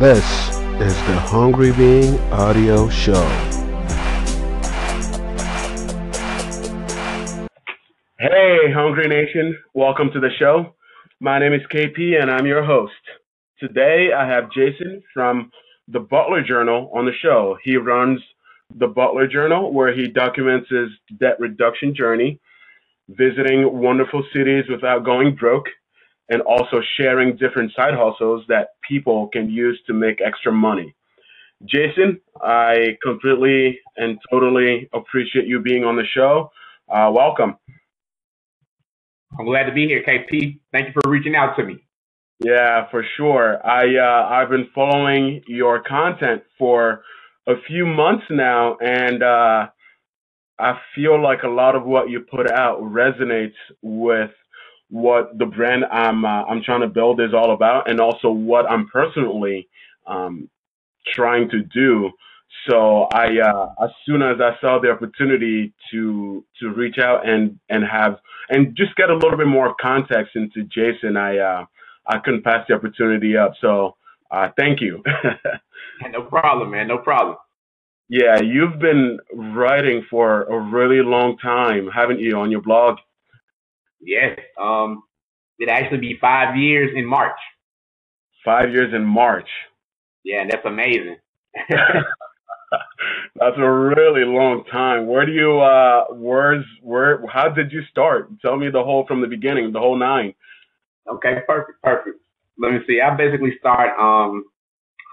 This is the Hungry Being Audio Show. Hey, Hungry Nation. Welcome to the show. My name is KP and I'm your host. Today I have Jason from the Butler Journal on the show. He runs the Butler Journal where he documents his debt reduction journey, visiting wonderful cities without going broke, and also sharing different side hustles that people can use to make extra money. Jason, I completely and totally appreciate you being on the show. Uh, welcome. I'm glad to be here, KP. Thank you for reaching out to me. Yeah, for sure. I uh, I've been following your content for a few months now, and uh, I feel like a lot of what you put out resonates with what the brand I'm uh, I'm trying to build is all about, and also what I'm personally um, trying to do. So I, uh, as soon as I saw the opportunity to to reach out and and have and just get a little bit more context into Jason, I uh, I couldn't pass the opportunity up. So uh, thank you. no problem, man. No problem. Yeah, you've been writing for a really long time, haven't you, on your blog? Yes. Um, it'd actually be five years in March. Five years in March. Yeah, and that's amazing. that's a really long time. Where do you uh where's where how did you start? Tell me the whole from the beginning, the whole nine. Okay, perfect, perfect. Let me see. I basically start um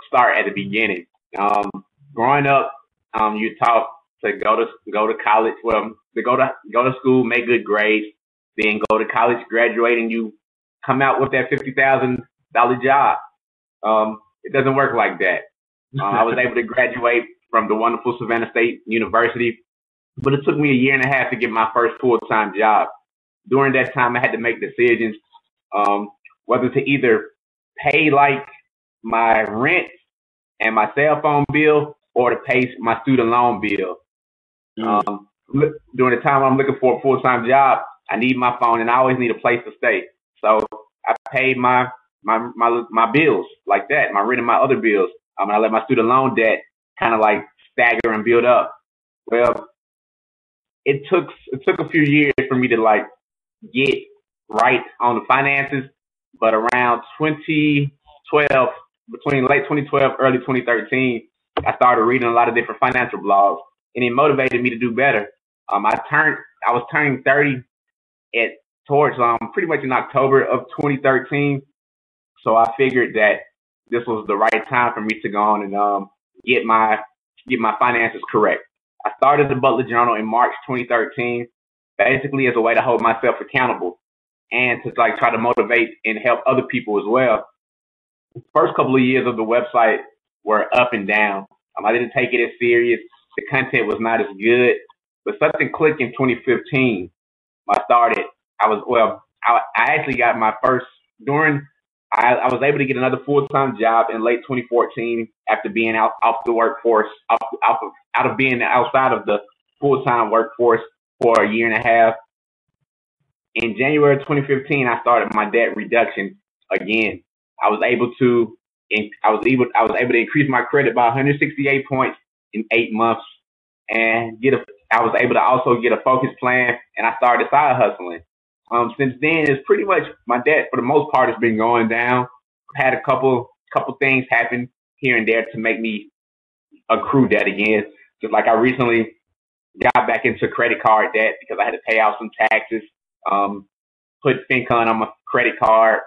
start at the beginning. Um growing up, um you taught to go to go to college, well to go to go to school, make good grades, then go to college, graduating, you come out with that fifty thousand dollar job. Um, it doesn't work like that. Uh, I was able to graduate from the wonderful Savannah State University, but it took me a year and a half to get my first full time job. During that time, I had to make decisions um, whether to either pay like my rent and my cell phone bill or to pay my student loan bill. Mm. Um, during the time I'm looking for a full time job, I need my phone and I always need a place to stay. So I paid my my my my bills like that, my rent and my other bills. Um, and I let my student loan debt kind of like stagger and build up. Well, it took it took a few years for me to like get right on the finances, but around 2012, between late 2012, early 2013, I started reading a lot of different financial blogs, and it motivated me to do better. Um, I turned, I was turning 30 at towards um pretty much in October of 2013. So I figured that this was the right time for me to go on and um get my get my finances correct. I started the Butler Journal in March 2013, basically as a way to hold myself accountable and to like try to motivate and help other people as well. The First couple of years of the website were up and down. Um, I didn't take it as serious. The content was not as good, but something clicked in 2015 I started, I was well, I, I actually got my first during. I, I was able to get another full time job in late 2014 after being out off the workforce, off, off of, out of being outside of the full time workforce for a year and a half. In January 2015, I started my debt reduction again. I was able to, I was able, I was able to increase my credit by 168 points in eight months and get a I was able to also get a focus plan and I started side hustling. Um, since then, it's pretty much my debt for the most part has been going down. Had a couple couple things happen here and there to make me accrue debt again. Just like I recently got back into credit card debt because I had to pay out some taxes, um, put FinCon on my credit card,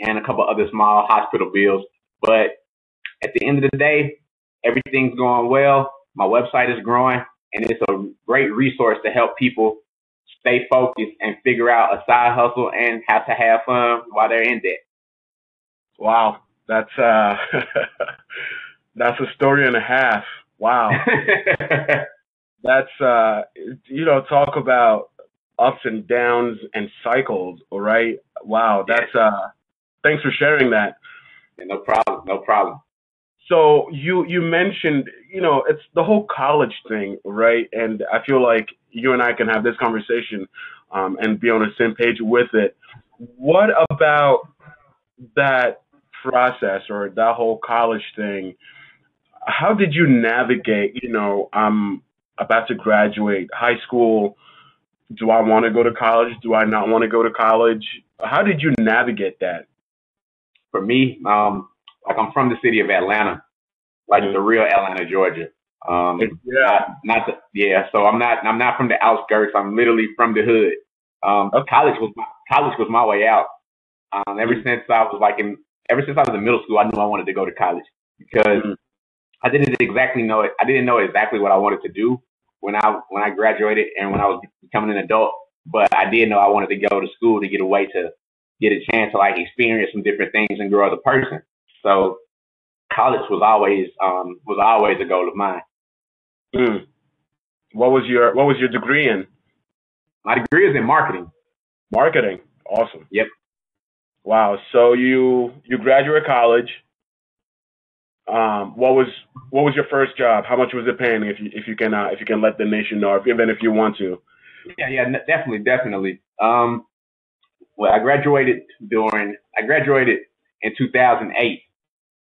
and a couple other small hospital bills. But at the end of the day, everything's going well. My website is growing and it's a great resource to help people stay focused and figure out a side hustle and have to have fun while they're in debt. Wow, that's uh, that's a story and a half. Wow, that's uh, you know, talk about ups and downs and cycles. All right, wow, that's uh, thanks for sharing that. Yeah, no problem, no problem. So you you mentioned you know it's the whole college thing, right? And I feel like you and I can have this conversation um, and be on the same page with it. What about that process or that whole college thing, how did you navigate? You know, I'm about to graduate high school. Do I want to go to college? Do I not want to go to college? How did you navigate that? For me, um, like I'm from the city of Atlanta, like the real Atlanta, Georgia. Um, Yeah. not, not the, yeah. So I'm not, I'm not from the outskirts. I'm literally from the hood. Um, Okay. college was my, college was my way out. Um, ever Mm. since I was like in, ever since I was in middle school, I knew I wanted to go to college because Mm. I didn't exactly know it. I didn't know exactly what I wanted to do when I when I graduated and when I was becoming an adult. But I did know I wanted to go to school to get away to get a chance to like experience some different things and grow as a person. So college was always um was always a goal of mine. Mm. What was your What was your degree in? My degree is in marketing. Marketing. Awesome. Yep. Wow. So you you graduate college. Um, what was what was your first job? How much was it paying? If you if you can uh, if you can let the nation know, if, even if you want to. Yeah, yeah, definitely, definitely. Um, well, I graduated during I graduated in 2008.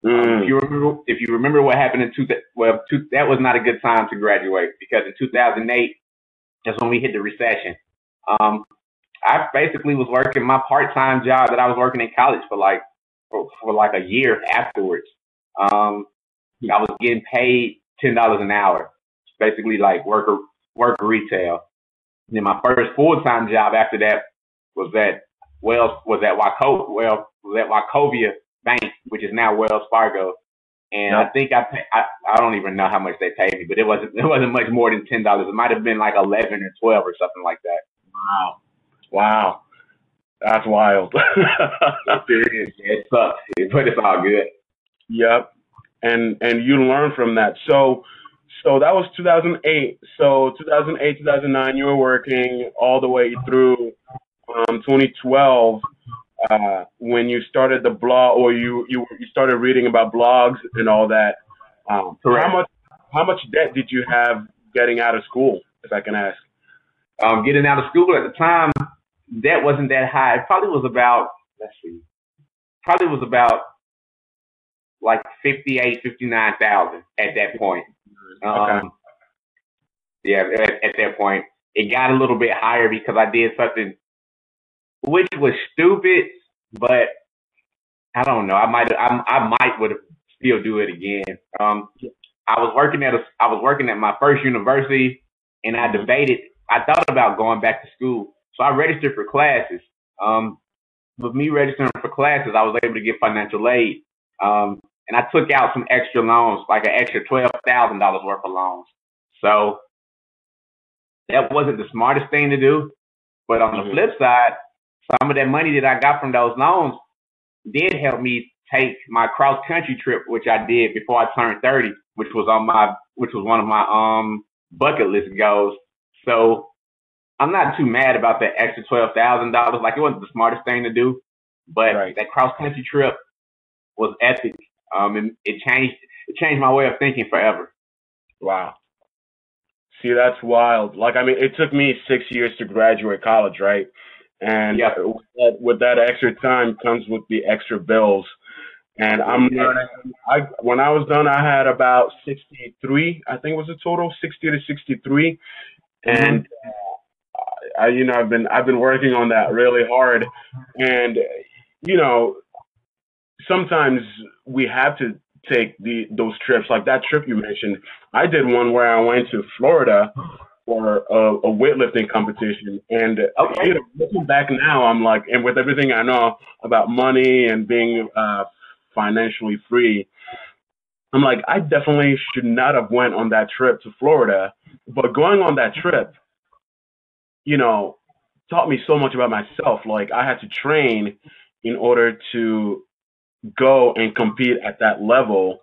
Um, Mm. if you remember, if you remember what happened in two, well, two, that was not a good time to graduate because in 2008, that's when we hit the recession. Um, I basically was working my part-time job that I was working in college for like for, for like a year afterwards. Um, I was getting paid ten dollars an hour, basically like worker worker retail. And then my first full-time job after that was at Wells was at Waco well was at Wachovia Bank, which is now Wells Fargo. And I think I, pay, I I don't even know how much they paid me, but it wasn't it wasn't much more than ten dollars. It might have been like eleven or twelve or something like that. Wow. Wow. That's wild. Yeah, it sucks, but it's all good. Yep. And and you learn from that. So so that was 2008. So 2008, 2009, you were working all the way through um, 2012 uh, when you started the blog, or you you you started reading about blogs and all that. Um, Correct. How much how much debt did you have getting out of school, if I can ask? Um, getting out of school at the time, that wasn't that high. It probably was about let's see, probably was about like fifty eight, fifty nine thousand at that point. Um, Okay. Yeah, at, at that point, it got a little bit higher because I did something which was stupid, but I don't know. I might, I, I might would still do it again. Um, I was working at a, I was working at my first university, and I debated. I thought about going back to school, so I registered for classes. Um, with me registering for classes, I was able to get financial aid. Um, and I took out some extra loans, like an extra twelve thousand dollars worth of loans. So that wasn't the smartest thing to do. But on the Mhm. flip side, some of that money that I got from those loans did help me take my cross country trip, which I did before I turned 30, which was on my, which was one of my, um, bucket list goals. So I'm not too mad about that extra $12,000. Like it wasn't the smartest thing to do, but Right. that cross country trip was epic. Um, and it changed, it changed my way of thinking forever. Wow. See, that's wild. Like, I mean, it took me six years to graduate college, right? And Yeah. with, that, with that extra time comes with the extra bills. And I'm. I when I was done, I had about 63. I think it was a total 60 to 63. And uh, I, you know, I've been I've been working on that really hard. And you know, sometimes we have to take the those trips like that trip you mentioned i did one where i went to florida for a, a weightlifting competition and Okay. you know looking back now i'm like and with everything i know about money and being uh financially free i'm like i definitely should not have went on that trip to florida but going on that trip you know taught me so much about myself like i had to train in order to go and compete at that level.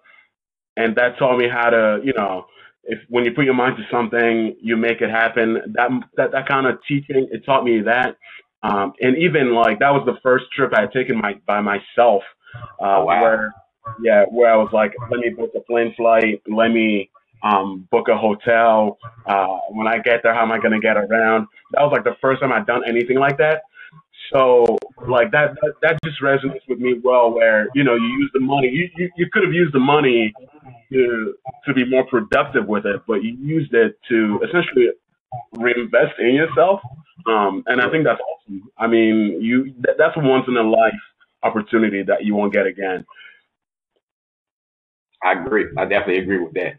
And that taught me how to, you know, if when you put your mind to something, you make it happen. That that that kind of teaching, it taught me that. Um, and even like that was the first trip I had taken my by myself. Uh, Oh, wow. Where, yeah, where I was like, let me book a plane flight. Let me um, book a hotel. Uh, when I get there, how am I going to get around? That was like the first time I'd done anything like that. So like that, that that just resonates with me well. Where you know you use the money, you you, you could have used the money to to be more productive with it, but you used it to essentially reinvest in yourself. Um, and I think that's awesome. I mean, you that, that's a once in a life opportunity that you won't get again. I agree. I definitely agree with that.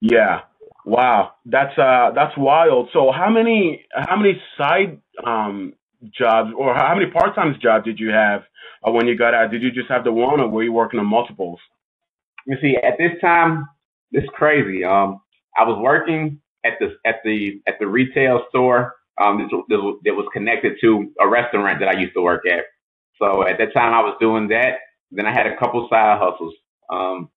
Yeah. Wow. That's uh that's wild. So how many how many side um jobs or how many part-time jobs did you have uh, when you got out? Did you just have the one or were you working on multiples? You see, at this time, it's crazy. Um, I was working at the at the at the retail store um that was connected to a restaurant that I used to work at. So at that time, I was doing that. Then I had a couple side hustles. Um,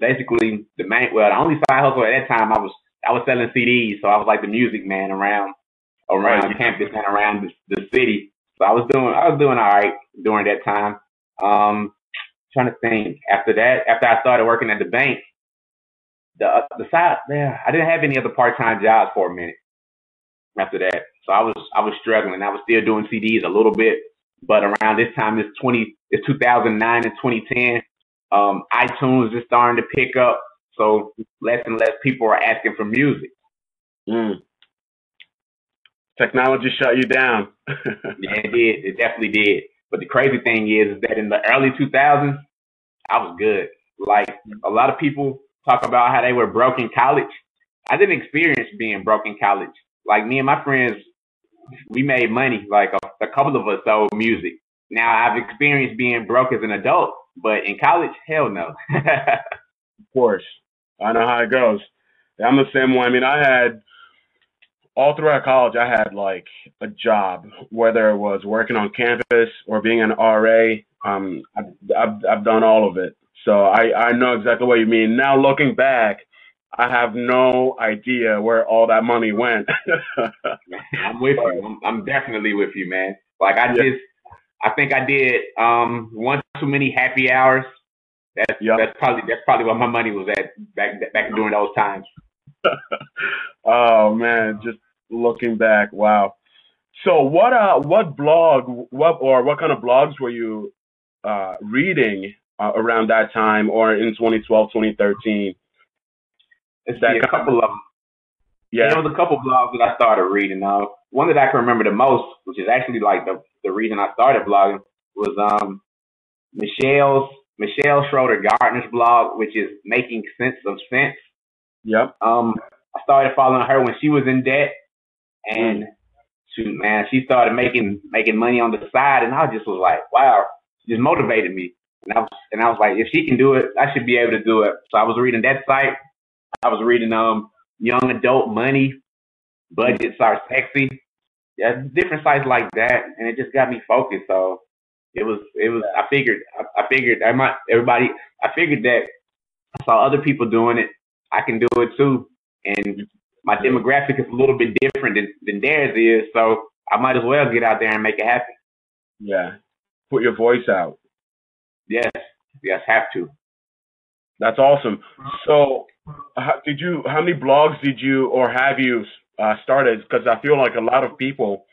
basically the main well the only side hustle at that time I was I was selling CDs, so I was like the music man around around right. campus and around the, the city. So I was doing I was doing all right during that time. Um, trying to think after that after I started working at the bank, the uh, the side yeah I didn't have any other part time jobs for a minute after that. So I was I was struggling. I was still doing CDs a little bit, but around this time it's twenty it's 2009 and 2010. Um, iTunes is starting to pick up, so less and less people are asking for music. Mm. Technology shut you down. yeah, it did. It definitely did. But the crazy thing is, is that in the early 2000s, I was good. Like a lot of people talk about how they were broke in college. I didn't experience being broke in college. Like me and my friends, we made money. Like a, a couple of us sold music. Now I've experienced being broke as an adult, but in college, hell no. of course. I know how it goes. I'm the same way. I mean, I had all throughout college, I had like a job, whether it was working on campus or being an RA. Um, I've, I've, I've done all of it. So I, I know exactly what you mean. Now looking back, I have no idea where all that money went. I'm with you. I'm, I'm, definitely with you, man. Like I yeah. just, I think I did um, one too many happy hours. That's yep. that's probably that's probably what my money was at back back during those times. oh man, just looking back, wow. So what uh what blog what or what kind of blogs were you uh, reading uh, around that time or in 2012 2013? It's that a couple of. Yeah, there was a couple blogs that I started reading. Now, one that I can remember the most, which is actually like the the reason I started blogging, was um Michelle's Michelle Schroeder Gardner's blog, which is Making Sense of Cents. Yep. Um, I started following her when she was in debt, and shoot, man, she started making making money on the side, and I just was like, wow, just motivated me. And I was and I was like, if she can do it, I should be able to do it. So I was reading that site. I was reading um Young Adult Money, Budgets Are Sexy. Yeah, different sites like that, and it just got me focused. So it was it was I figured I, I figured I might everybody I figured that I saw other people doing it. I can do it too. And my demographic is a little bit different than, than theirs is, so I might as well get out there and make it happen. Yeah. Put your voice out. Yes. Yes, have to. That's awesome. So, how, did you? How many blogs did you or have you uh, started? Because I feel like a lot of people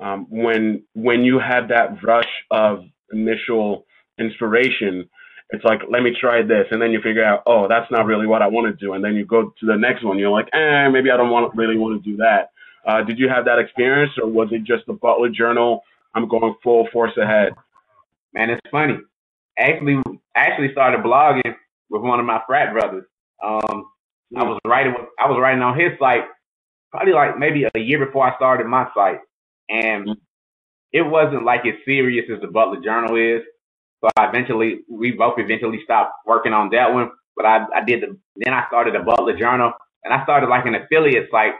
um, when when you have that rush of initial inspiration, it's like let me try this, and then you figure out, oh, that's not really what I want to do, and then you go to the next one. You're like, eh, maybe I don't want really want to do that. Uh, did you have that experience, or was it just the Butler Journal? I'm going full force ahead. Man, it's funny. Actually, actually started blogging with one of my frat brothers. Um, I was writing. I was writing on his site probably like maybe a year before I started my site. And it wasn't like as serious as the Butler Journal is. So I eventually, we both eventually stopped working on that one. But I, I did the, then I started the Butler Journal and I started like an affiliate site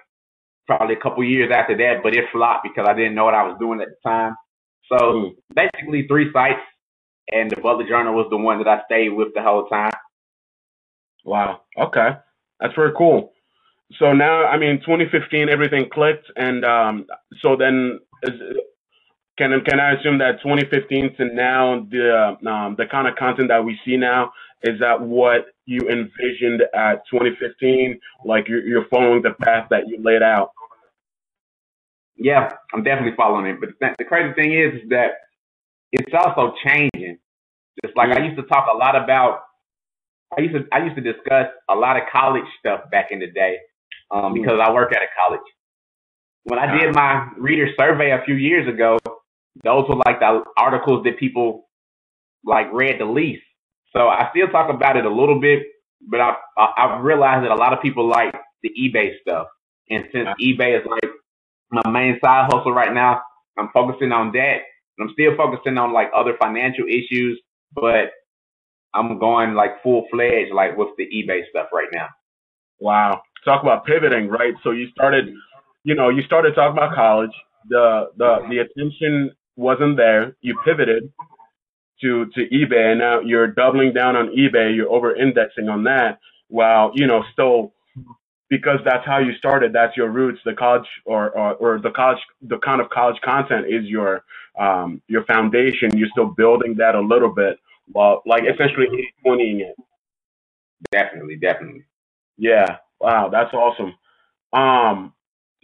probably a couple years after that, but it flopped because I didn't know what I was doing at the time. So mm. basically three sites and the Butler Journal was the one that I stayed with the whole time. Wow. Okay. That's very cool so now, I mean, 2015, everything clicked, and um, so then is, can can I assume that 2015 to now the um, the kind of content that we see now is that what you envisioned at 2015? Like you're, you're following the path that you laid out. yeah, I'm definitely following it. But the, the crazy thing is, is that it's also changing. Just like I used to talk a lot about, I used to I used to discuss a lot of college stuff back in the day um, because I work at a college. When I did my reader survey a few years ago, those were like the articles that people like read the least. So I still talk about it a little bit, but I I, I realized that a lot of people like the eBay stuff, and since eBay is like my main side hustle right now, I'm focusing on that. I'm still focusing on like other financial issues, but I'm going like full fledged like with the eBay stuff right now. Wow. Talk about pivoting, right? So you started, you know, you started talking about college. The the the attention wasn't there. You pivoted to to eBay, and now you're doubling down on eBay. You're over indexing on that, while you know still because that's how you started. That's your roots. The college or or, or the college the kind of college content is your um your foundation. You're still building that a little bit, while like essentially 20ing it. Definitely, definitely. Yeah. Wow, that's awesome. Um,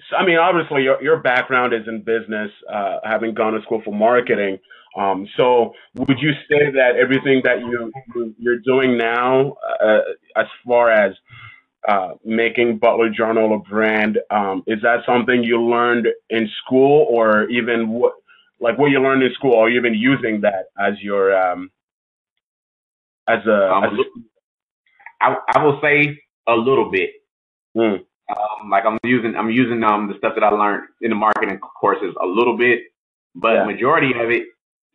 so, I mean, obviously, your your background is in business, uh, having gone to school for marketing. Um, so, would you say that everything that you you're doing now, uh, as far as uh, making Butler Journal a brand, um, is that something you learned in school, or even what, like what you learned in school, or even using that as your um, as a, Um, as I I will say a little bit. Mm, Um, like I'm using I'm using um the stuff that I learned in the marketing courses a little bit, but yeah, majority of it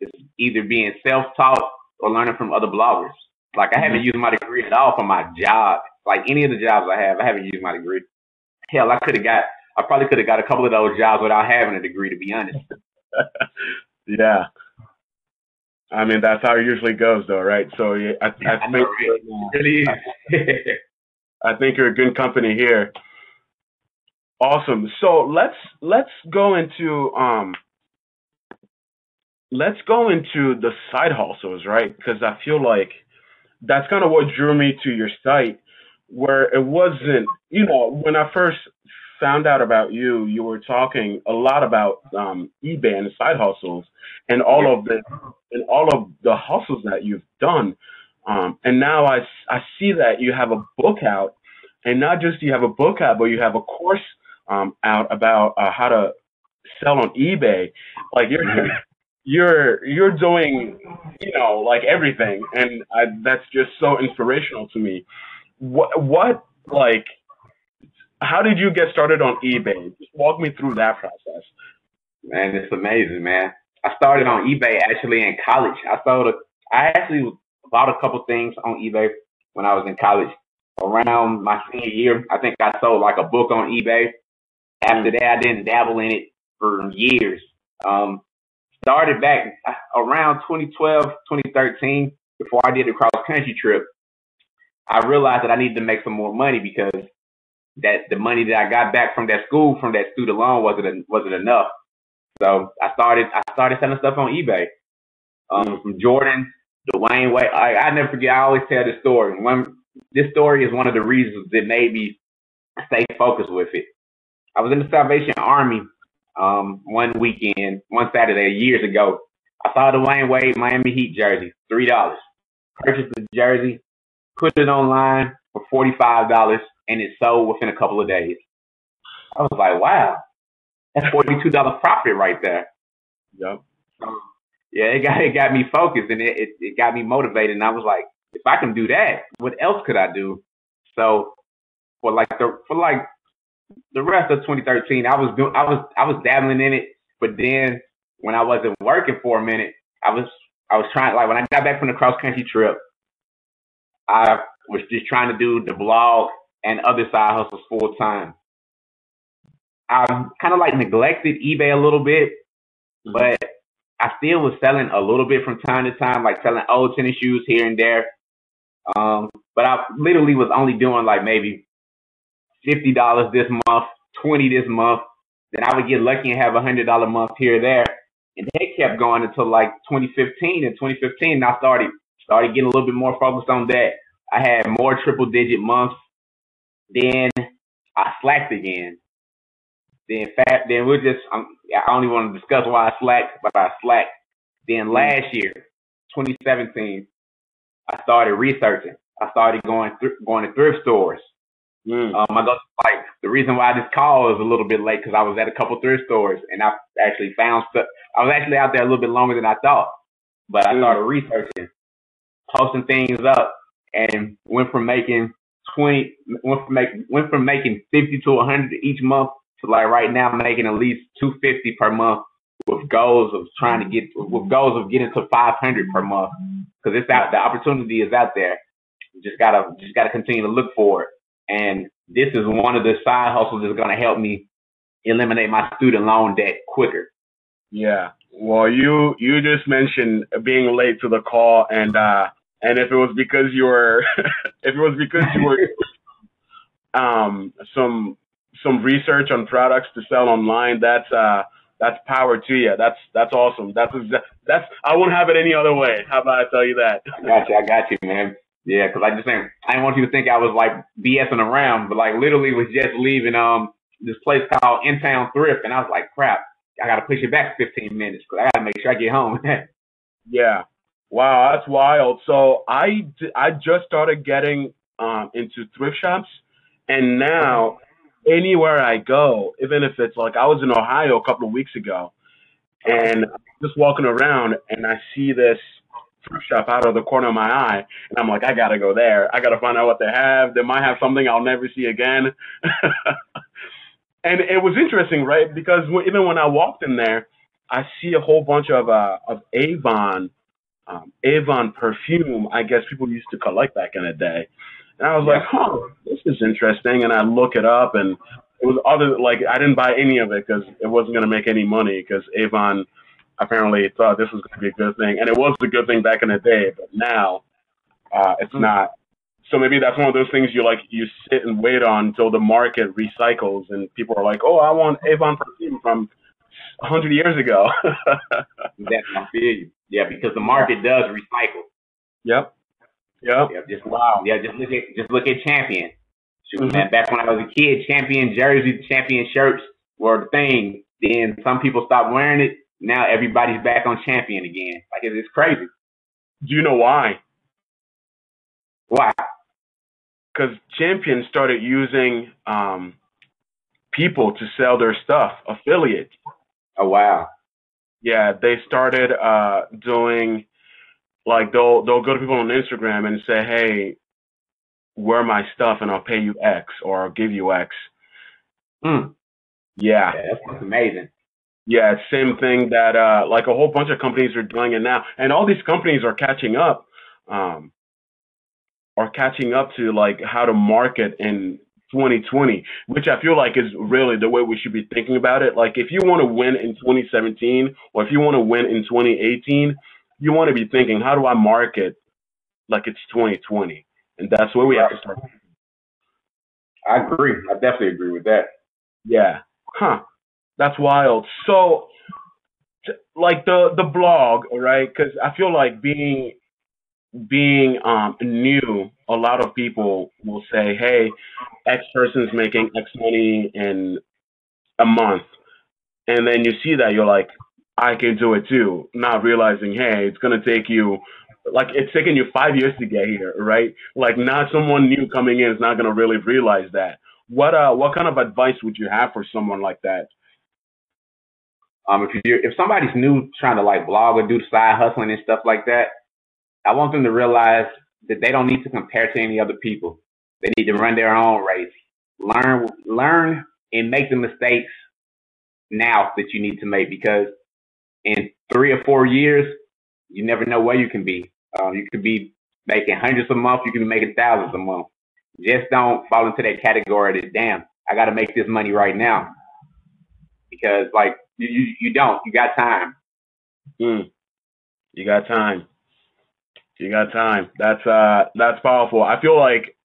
is either being self taught or learning from other bloggers. Like I haven't hmm used my degree at all for my job. Like any of the jobs I have, I haven't used my degree. Hell, I could have got I probably could have got a couple of those jobs without having a degree, to be honest. yeah. I mean, that's how it usually goes, though, right? So yeah, I, I I know, think right? you're, really uh. I think you're a good company here. Awesome. So let's let's go into um let's go into the side hustles, right? Because I feel like that's kind of what drew me to your site, where it wasn't, you know, when I first found out about you, you were talking a lot about um, eBay and side hustles and all of the and all of the hustles that you've done. Um, and now I, I see that you have a book out, and not just you have a book out, but you have a course um, out about uh, how to sell on eBay. Like you're Mhm. you're you're doing you know like everything and I, that's just so inspirational to me what what like how did you get started on ebay just walk me through that process Man, it's amazing, man. I started on eBay actually in college. I sold a, I actually bought a couple things on eBay when I was in college. Around my senior year, I think I sold like a book on eBay. After mm, that, I didn't dabble in it for years. Um, started back around 2012, 2013, before I did the cross country trip. I realized that I needed to make some more money because that the money that I got back from that school from that student loan wasn't wasn't enough. So I started I started selling stuff on eBay. Um, mm, from Jordan, Dwyane Wade. I, I never forget. I always tell this story. One this story is one of the reasons that made me stay focused with it. I was in the Salvation Army um, one weekend, one Saturday years ago. I saw the Wayne Wade Miami Heat jersey, three dollars. Purchased the jersey, put it online for forty five dollars, and it sold within a couple of days. I was like, wow, that's forty two dollar profit right there. yep Um, yeah, it got it got me focused and it, it, it got me motivated. And I was like, if I can do that, what else could I do? So for like the for like the rest of 2013, I was doing I was I was dabbling in it, but then when I wasn't working for a minute, I was I was trying like when I got back from the cross country trip, I was just trying to do the blog and other side hustles full time. I kind of like neglected eBay a little bit, but I still was selling a little bit from time to time, like selling old tennis shoes here and there. Um, but I literally was only doing like maybe fifty dollars this month, twenty this month. Then I would get lucky and have a hundred dollar month here or there, and they kept going until like 2015. In 2015, I started started getting a little bit more focused on that. I had more triple digit months. Then I slacked again. Then fat. Then we'll just. Um, I don't even want to discuss why I slacked, but I slacked. Then mm. last year, 2017, I started researching. I started going th- going to thrift stores. Mm. Um, I go like the reason why this call is a little bit late because I was at a couple thrift stores and I actually found stuff. I was actually out there a little bit longer than I thought, but I mm. started researching, posting things up, and went from making twenty went from making went from making fifty to hundred each month to like right now making at least two fifty per month with goals of trying to get with goals of getting to five hundred per month because it's out the opportunity is out there. You just gotta just gotta continue to look for it. And this is one of the side hustles that's gonna help me eliminate my student loan debt quicker. Yeah. Well, you you just mentioned being late to the call, and uh, and if it was because you were, if it was because you were, um, some some research on products to sell online, that's uh, that's power to you. That's that's awesome. That's that's I won't have it any other way. How about I tell you that? I got you. I got you, man. Yeah, because I just think I didn't want you to think I was like BSing around, but like literally was just leaving um this place called In Town Thrift, and I was like, crap, I got to push it back 15 minutes because I got to make sure I get home. yeah. Wow, that's wild. So I, I just started getting um, into thrift shops, and now anywhere I go, even if it's like I was in Ohio a couple of weeks ago, and just walking around and I see this thrift shop out of the corner of my eye, and I'm like, I gotta go there. I gotta find out what they have. They might have something I'll never see again. and it was interesting, right? Because even when I walked in there, I see a whole bunch of uh, of Avon um, Avon perfume. I guess people used to collect back in the day. And I was yeah. like, huh, this is interesting. And I look it up, and it was other like I didn't buy any of it because it wasn't going to make any money because Avon apparently thought this was going to be a good thing, and it was a good thing back in the day. But now uh, it's mm-hmm. not. So maybe that's one of those things you like you sit and wait on until the market recycles, and people are like, oh, I want Avon perfume from 100 years ago. That's I feel you. Yeah, because the market does recycle. Yep. Yep. Yeah, just wow. Yeah, just look at just look at champion. Shoot, mm-hmm. man, back when I was a kid, champion jerseys, champion shirts were the thing. Then some people stopped wearing it. Now everybody's back on champion again. Like it's crazy. Do you know why? Why? Because champion started using um, people to sell their stuff, affiliates. Oh wow. Yeah, they started uh, doing like they'll they'll go to people on Instagram and say, "Hey, wear my stuff and I'll pay you X or I'll give you X." Mm. Yeah. yeah, that's amazing. Yeah, same thing that uh, like a whole bunch of companies are doing it now, and all these companies are catching up, um, are catching up to like how to market in 2020, which I feel like is really the way we should be thinking about it. Like if you want to win in 2017 or if you want to win in 2018, you want to be thinking, how do I market like it's 2020? And that's where we right. have to start. I agree. I definitely agree with that. Yeah. Huh. That's wild. So, like the the blog, right? Because I feel like being being um, new, a lot of people will say, "Hey, X person is making X money in a month," and then you see that you're like, "I can do it too," not realizing, "Hey, it's gonna take you." Like it's taking you five years to get here, right? Like not someone new coming in is not gonna really realize that. What uh, what kind of advice would you have for someone like that? Um, if you if somebody's new trying to like blog or do side hustling and stuff like that, I want them to realize that they don't need to compare to any other people. They need to run their own race. Learn, learn and make the mistakes now that you need to make because in three or four years, you never know where you can be. Um, you could be making hundreds a month. You can be making thousands a month. Just don't fall into that category that, damn, I got to make this money right now. Because like you, you, don't, you got time. Mm. You got time. You got time. That's uh that's powerful. I feel like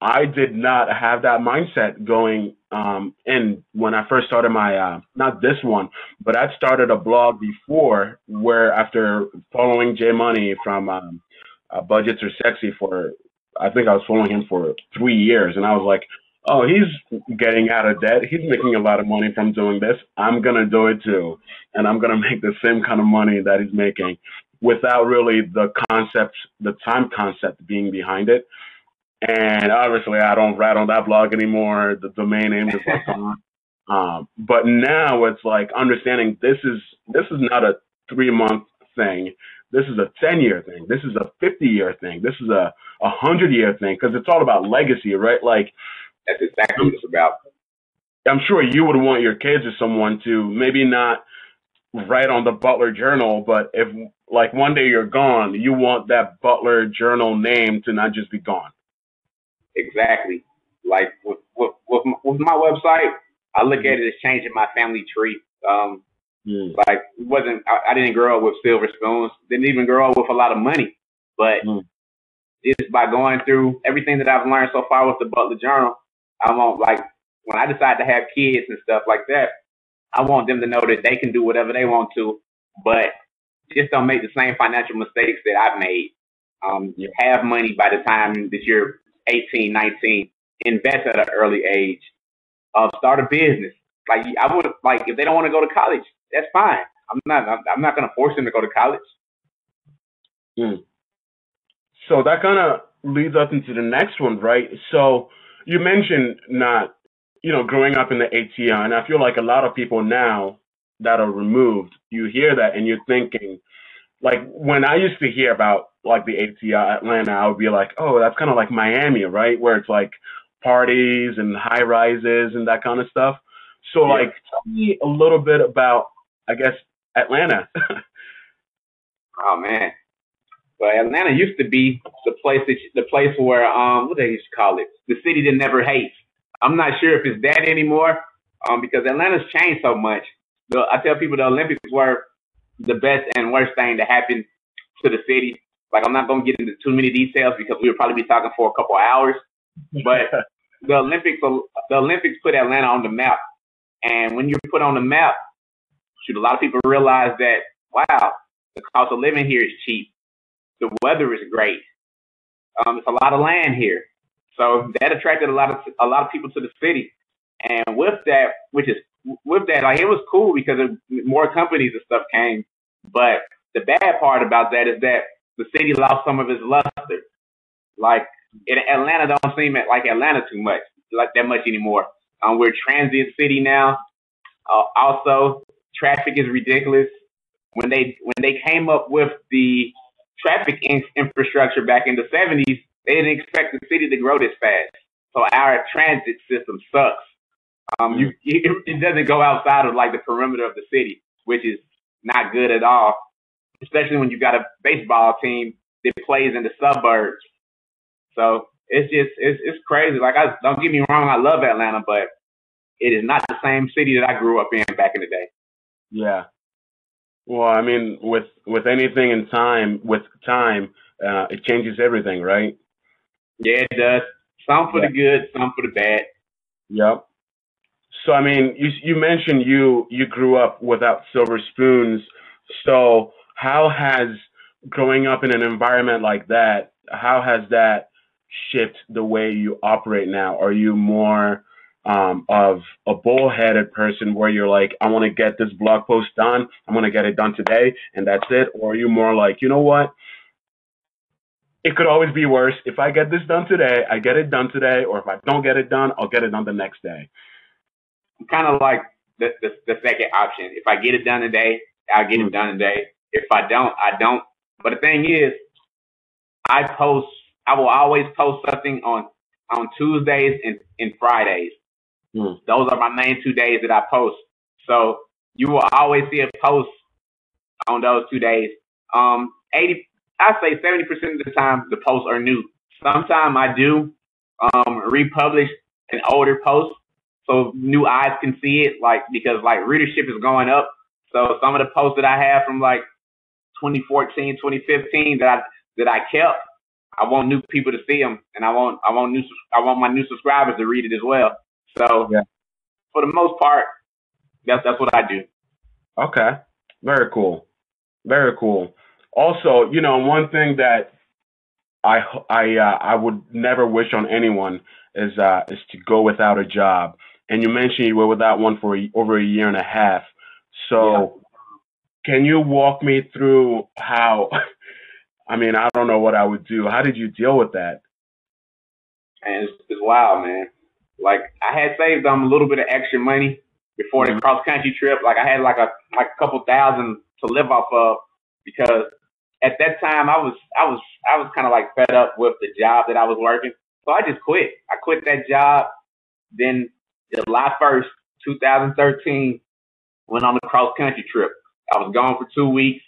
I did not have that mindset going um in when I first started my uh not this one, but I started a blog before where after following Jay Money from um uh, Budgets Are Sexy for I think I was following him for three years and I was like, oh, he's getting out of debt. He's making a lot of money from doing this. I'm going to do it too. And I'm going to make the same kind of money that he's making without really the concept, the time concept being behind it. And obviously, I don't write on that blog anymore. The domain name is like gone. Um, but now it's like understanding this is this is not a three month thing. This is a ten year thing. This is a fifty year thing. This is a a hundred year thing because it's all about legacy, right? Like that's exactly what it's about. I'm sure you would want your kids or someone to maybe not write on the Butler Journal, but if like one day you're gone, you want that Butler Journal name to not just be gone. Exactly. Like with with with my, with my website, I look at it as changing my family tree. Um, mm. Like it wasn't I, I, didn't grow up with silver spoons. Didn't even grow up with a lot of money, but mm. just by going through everything that I've learned so far with the Butler Journal, I want like when I decide to have kids and stuff like that, I want them to know that they can do whatever they want to, but just don't make the same financial mistakes that I've made. Um, you have money by the time that you're 18, 19, invest at an early age, uh, start a business. Like I would like if they don't want to go to college, that's fine. I'm not I'm not going to force them to go to college. Mm. So that kind of leads us into the next one, right? So you mentioned not, you know, growing up in the ATL, and I feel like a lot of people now that are removed, you hear that and you're thinking, like when I used to hear about like the ATL Atlanta, I would be like, oh, that's kind of like Miami, right? Where it's like parties and high rises and that kind of stuff. So yeah. like, tell me a little bit about, I guess, Atlanta. oh man, well, Atlanta used to be the place that the place where um what they used to call it, the city that never hates. I'm not sure if it's that anymore, um because Atlanta's changed so much. The, I tell people the Olympics were the best and worst thing to happen to the city. Like I'm not gonna get into too many details because we would probably be talking for a couple hours. But the Olympics the Olympics put Atlanta on the map. And when you're put on the map, should a lot of people realize that wow, the cost of living here is cheap. The weather is great. Um, it's a lot of land here, so that attracted a lot of a lot of people to the city. And with that, which is with that, like it was cool because of more companies and stuff came. But the bad part about that is that the city lost some of its luster. Like in Atlanta, don't seem like Atlanta too much, like that much anymore. Um, we're a transient city now. Uh, also, traffic is ridiculous. When they when they came up with the traffic in- infrastructure back in the 70s, they didn't expect the city to grow this fast. So our transit system sucks. Um, you, it doesn't go outside of like the perimeter of the city, which is not good at all. Especially when you got a baseball team that plays in the suburbs. So it's just it's it's crazy. Like I don't get me wrong, I love Atlanta, but it is not the same city that I grew up in back in the day. Yeah, well, I mean, with with anything in time, with time, uh, it changes everything, right? Yeah, it does. Some for yeah. the good, some for the bad. Yep. So, I mean, you you mentioned you you grew up without silver spoons. So, how has growing up in an environment like that? How has that shifted the way you operate now? Are you more um, of a bullheaded person where you're like, I want to get this blog post done. I'm going to get it done today and that's it. Or are you more like, you know what? It could always be worse. If I get this done today, I get it done today. Or if I don't get it done, I'll get it done the next day. I'm kind of like the, the, the second option. If I get it done today, I'll get it done today. If I don't, I don't. But the thing is, I post, I will always post something on, on Tuesdays and, and Fridays Mm. Those are my main two days that I post. So you will always see a post on those two days. Um, 80, I say 70% of the time the posts are new. Sometimes I do, um, republish an older post so new eyes can see it, like, because like readership is going up. So some of the posts that I have from like 2014, 2015 that I, that I kept, I want new people to see them and I want, I want new, I want my new subscribers to read it as well. So yeah. for the most part, that's that's what I do. Okay. Very cool. Very cool. Also, you know, one thing that I I uh, I would never wish on anyone is uh, is to go without a job. And you mentioned you were without one for a, over a year and a half. So, yeah. can you walk me through how? I mean, I don't know what I would do. How did you deal with that? And it's, it's wild, man. Like I had saved them um, a little bit of extra money before the mm-hmm. cross country trip. Like I had like a like a couple thousand to live off of because at that time I was I was I was kind of like fed up with the job that I was working. So I just quit. I quit that job. Then July 1st, 2013, went on the cross country trip. I was gone for two weeks,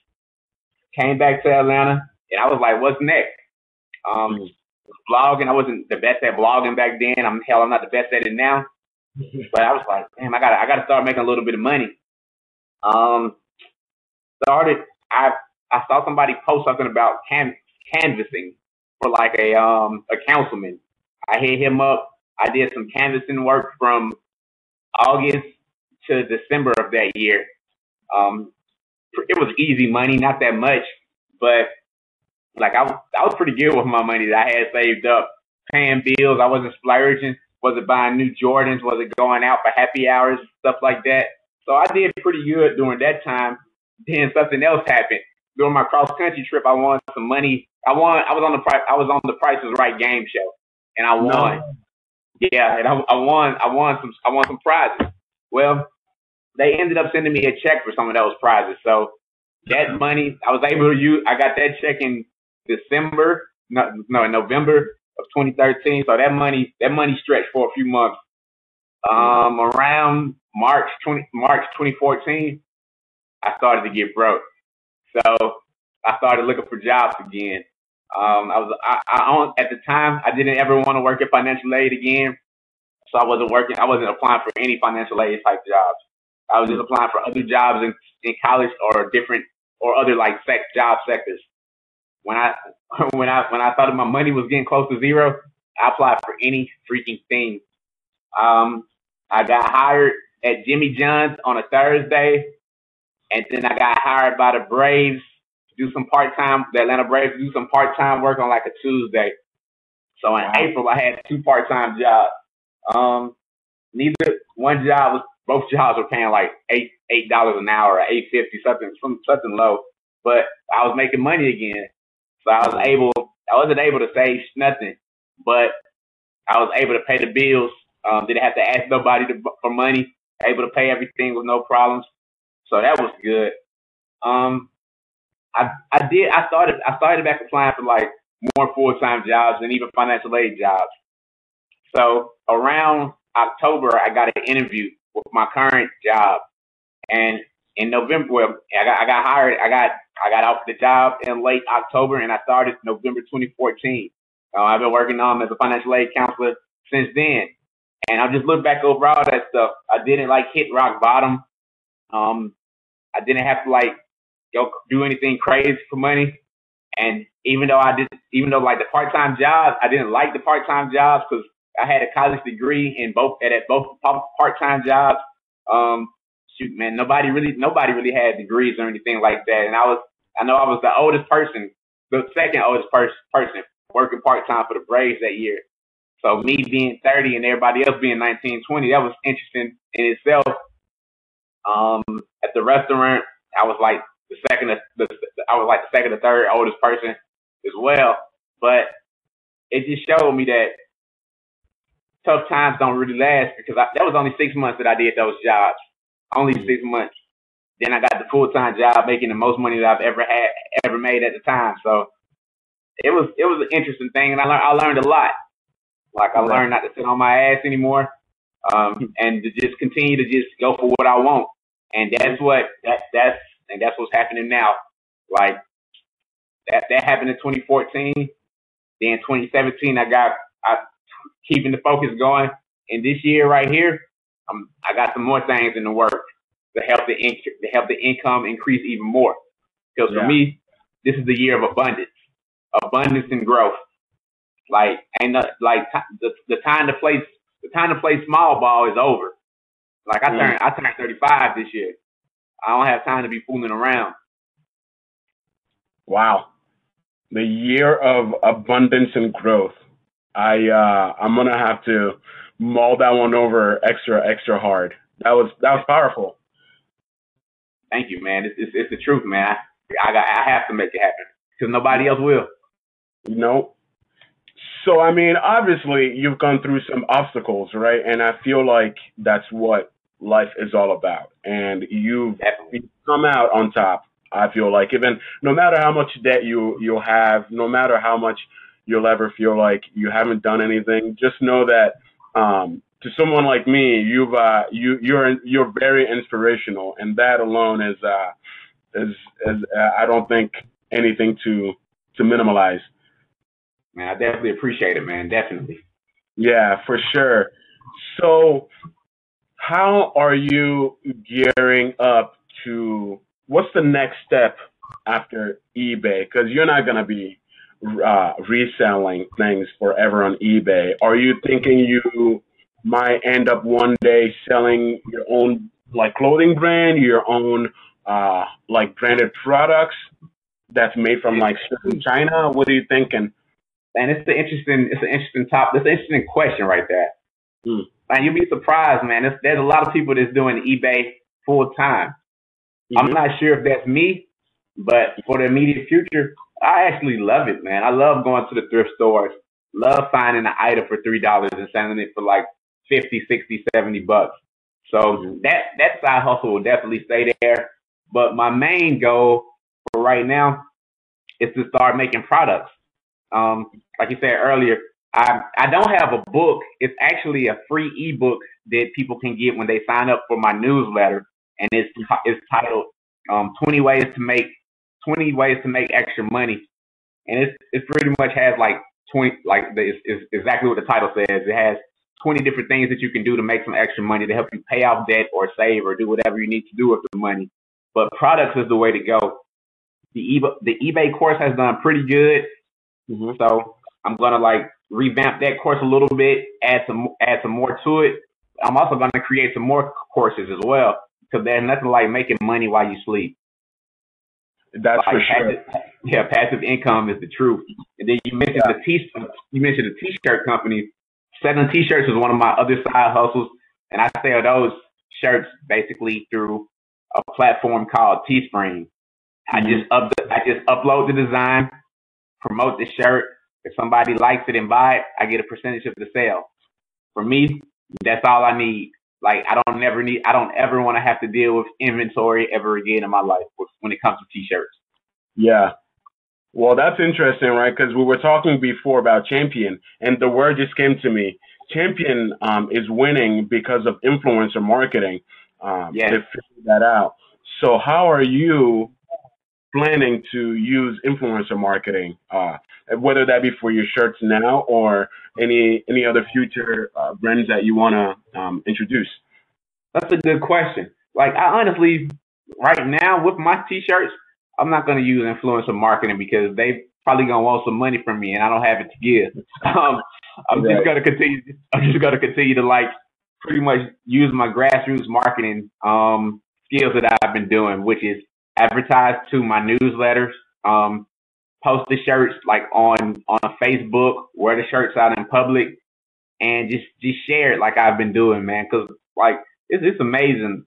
came back to Atlanta, and I was like, what's next? Um, mm. Blogging, I wasn't the best at blogging back then. I'm hell, I'm not the best at it now. but I was like, damn, I gotta, I gotta start making a little bit of money. Um, started, I, I saw somebody post something about can, canvassing for like a, um, a councilman. I hit him up. I did some canvassing work from August to December of that year. Um, it was easy money, not that much, but like I, I was pretty good with my money that I had saved up, paying bills. I wasn't splurging. Was it buying new Jordans? Was it going out for happy hours, stuff like that? So I did pretty good during that time. Then something else happened during my cross country trip. I won some money. I won. I was on the price. I was on the Price is Right game show, and I won. No. Yeah, and I, I won. I won some. I won some prizes. Well, they ended up sending me a check for some of those prizes. So that money, I was able to use. I got that check in December. No, no, November of 2013. So that money, that money stretched for a few months. Um, around March 20, March 2014, I started to get broke. So I started looking for jobs again. Um, I was I, I at the time I didn't ever want to work at financial aid again, so I wasn't working. I wasn't applying for any financial aid type jobs. I was just applying for other jobs in, in college or different or other like sec job sectors. When I when I when I thought my money was getting close to zero, I applied for any freaking thing. Um, I got hired at Jimmy John's on a Thursday, and then I got hired by the Braves to do some part time, the Atlanta Braves do some part time work on like a Tuesday. So in wow. April, I had two part time jobs. Um, neither one job was, both jobs were paying like eight eight dollars an hour, or eight fifty something, some something low. But I was making money again, so I was able. I wasn't able to save nothing, but I was able to pay the bills. Um, didn't have to ask nobody to, for money. Able to pay everything with no problems. So that was good. Um, I I did I started I started back applying for like more full time jobs and even financial aid jobs. So around October, I got an interview with my current job, and in November, well, I got I got hired. I got I got off the job in late October, and I started November 2014. Uh, I've been working um, as a financial aid counselor since then, and I just look back over all that stuff. I didn't like hit rock bottom. Um, I didn't have to like go do anything crazy for money. And even though I did, even though like the part time jobs, I didn't like the part time jobs because I had a college degree in both at, both part time jobs. Um, shoot, man, nobody really, nobody really had degrees or anything like that. And I was, I know I was the oldest person, the second oldest person, person working part time for the Braves that year. So me being 30 and everybody else being 19, 20, that was interesting in itself. Um, at the restaurant, I was like the second, the, I was like the second or third oldest person as well. But it just showed me that tough times don't really last because I, that was only six months that I did those jobs. Only six months. Then I got the full time job making the most money that I've ever had, ever made at the time. So it was, it was an interesting thing and I learned, I learned a lot. Like I learned not to sit on my ass anymore. Um, and to just continue to just go for what I want. And that's what, that, that's, and that's what's happening now. Like that that happened in 2014. Then 2017, I got I keeping the focus going. And this year right here, um, I got some more things in the work to help the in- to help the income increase even more. Because yeah. for me, this is the year of abundance, abundance and growth. Like and like t- the the time to play the time to play small ball is over. Like I mm. turned I turned 35 this year. I don't have time to be fooling around. Wow. the year of abundance and growth. I uh, I'm gonna have to mull that one over extra extra hard. That was that was powerful. Thank you, man. It's it's, it's the truth, man. I, I got I have to make it happen because nobody else will. You know. So I mean, obviously you've gone through some obstacles, right? And I feel like that's what life is all about. And you've, you've come out on top. I feel like even no matter how much debt you you have, no matter how much you'll ever feel like you haven't done anything, just know that um, to someone like me, you've uh, you you're you're very inspirational, and that alone is uh, is is uh, I don't think anything to to minimalize. Man, I definitely appreciate it, man. Definitely. Yeah, for sure. So, how are you gearing up to? What's the next step after eBay? Because you're not gonna be uh, reselling things forever on eBay. Are you thinking you might end up one day selling your own like clothing brand, your own uh, like branded products that's made from like China? What are you thinking? And it's the interesting, it's an interesting top, it's an interesting question right there. Hmm. And you'll be surprised, man. There's, there's a lot of people that's doing eBay full time. Mm-hmm. I'm not sure if that's me, but for the immediate future, I actually love it, man. I love going to the thrift stores, love finding an item for three dollars and selling it for like 50, 60, 70 bucks. So that that side hustle will definitely stay there. But my main goal for right now is to start making products. Um, like you said earlier, I I don't have a book. It's actually a free ebook that people can get when they sign up for my newsletter, and it's it's titled um, 20 ways to make 20 ways to make extra money, and it's it pretty much has like 20 like it's, it's exactly what the title says. It has 20 different things that you can do to make some extra money to help you pay off debt or save or do whatever you need to do with the money. But products is the way to go. The eBay, the eBay course has done pretty good. Mm-hmm. So I'm gonna like revamp that course a little bit, add some add some more to it. I'm also gonna create some more courses as well because there's nothing like making money while you sleep. That's for sure. yeah, passive income is the truth. And then you mentioned yeah. the t you mentioned the t-shirt company. Selling t-shirts is one of my other side hustles, and I sell those shirts basically through a platform called Teespring. Mm-hmm. I just up the, I just upload the design, promote the shirt. If somebody likes it and buy it, I get a percentage of the sale. For me, that's all I need. Like I don't never need I don't ever want to have to deal with inventory ever again in my life when it comes to t-shirts. Yeah. Well, that's interesting, right? Because we were talking before about champion, and the word just came to me. Champion um, is winning because of influencer marketing. Um, yes. To figure that out. So, how are you planning to use influencer marketing, uh, whether that be for your shirts now or any any other future uh, brands that you want to um, introduce? That's a good question. Like, I honestly, right now with my t-shirts, I'm not going to use influencer marketing because they probably going to want some money from me and I don't have it to give. Um, I'm right. just going to continue. I'm just going to continue to like pretty much use my grassroots marketing um, skills that I've been doing, which is advertise to my newsletters, um, post the shirts like on on Facebook, wear the shirts out in public, and just just share it like I've been doing, man. Because like it's it's amazing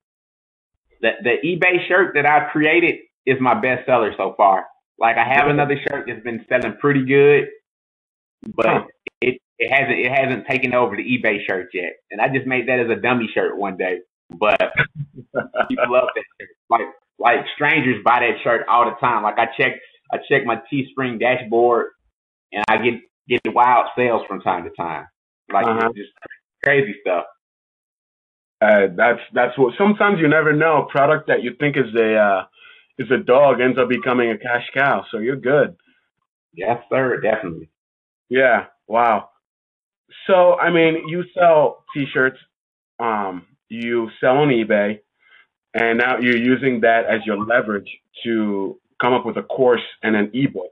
the the eBay shirt that I created is my best seller so far. Like I have another shirt that's been selling pretty good, but huh. it it hasn't it hasn't taken over the eBay shirt yet. And I just made that as a dummy shirt one day. But people love that shirt. Like like strangers buy that shirt all the time. Like I check I check my Teespring dashboard and I get get wild sales from time to time. Like uh-huh. just crazy stuff. Uh, that's that's what. Sometimes you never know. A product that you think is a uh, is a dog ends up becoming a cash cow. So you're good. Yes, sir. Definitely. Yeah. Wow. So I mean, you sell T-shirts. Um, you sell on eBay, and now you're using that as your leverage to come up with a course and an ebook.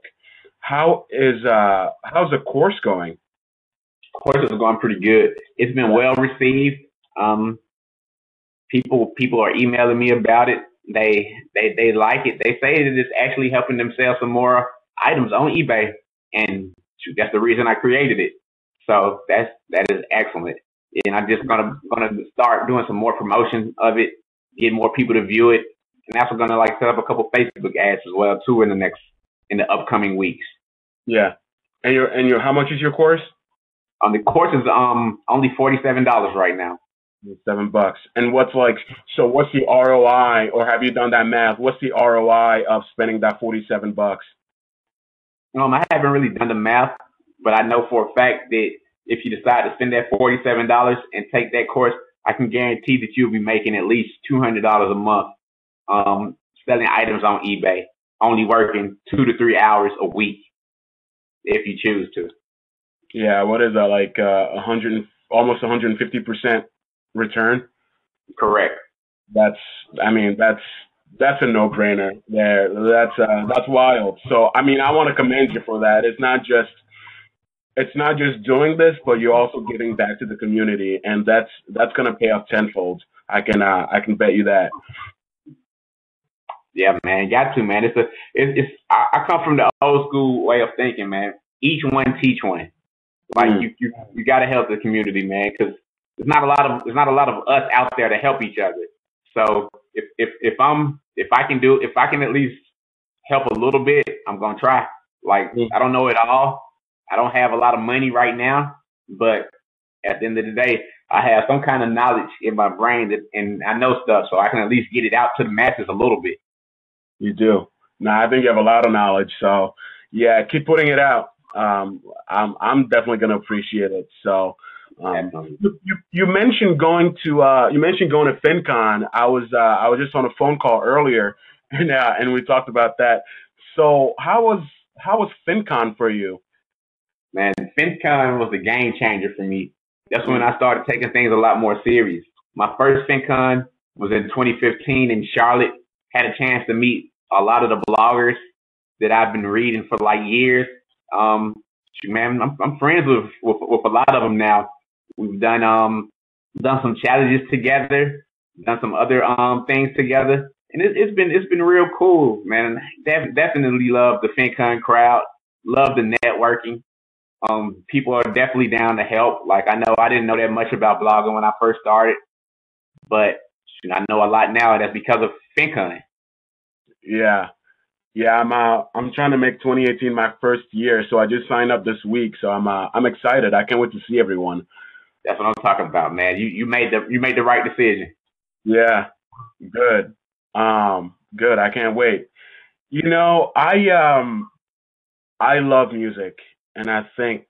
How is uh how's the course going? Course is going pretty good. It's been well received. Um, people people are emailing me about it. They they they like it. They say that it's actually helping them sell some more items on eBay, and that's the reason I created it. So that's that is excellent, and I'm just gonna gonna start doing some more promotion of it, get more people to view it, and also gonna like set up a couple Facebook ads as well too in the next in the upcoming weeks. Yeah, and your and your how much is your course? Um, the course is um only forty seven dollars right now. Seven bucks. And what's like? So what's the ROI, or have you done that math? What's the ROI of spending that forty seven bucks? Um, I haven't really done the math, but I know for a fact that if you decide to spend that forty seven dollars and take that course, I can guarantee that you'll be making at least two hundred dollars a month, um, selling items on eBay, only working two to three hours a week, if you choose to. Yeah, what is that like? Uh, a hundred, almost one hundred and fifty percent return. Correct. That's, I mean, that's that's a no-brainer. There, that's uh, that's wild. So, I mean, I want to commend you for that. It's not just it's not just doing this, but you're also giving back to the community, and that's that's gonna pay off tenfold. I can uh, I can bet you that. Yeah, man, got to man. It's a it's, it's I, I come from the old school way of thinking, man. Each one teach one. Like mm. you you you got to help the community, man, because there's not a lot of there's not a lot of us out there to help each other. So if if if I'm if I can do if I can at least help a little bit, I'm gonna try. Like mm. I don't know it all. I don't have a lot of money right now, but at the end of the day, I have some kind of knowledge in my brain that, and I know stuff, so I can at least get it out to the masses a little bit. You do. Now I think you have a lot of knowledge, so yeah, keep putting it out. Um, I'm I'm definitely gonna appreciate it. So um, you, you, you mentioned going to uh, you mentioned going to FinCon. I was uh, I was just on a phone call earlier, and uh, and we talked about that. So how was how was FinCon for you? Man, FinCon was a game changer for me. That's when I started taking things a lot more serious. My first FinCon was in 2015 in Charlotte. Had a chance to meet a lot of the bloggers that I've been reading for like years. Um, man, I'm, I'm friends with, with with a lot of them now. We've done um done some challenges together, done some other um things together, and it, has been it's been real cool, man. Def- definitely love the FinCon crowd, love the networking. Um, people are definitely down to help. Like I know I didn't know that much about blogging when I first started, but I know a lot now. That's because of FinCon. Yeah, yeah, I'm uh, I'm trying to make 2018 my first year, so I just signed up this week. So I'm uh, I'm excited. I can't wait to see everyone. That's what I'm talking about, man. You you made the you made the right decision. Yeah, good. Um, good. I can't wait. You know, I um, I love music, and I think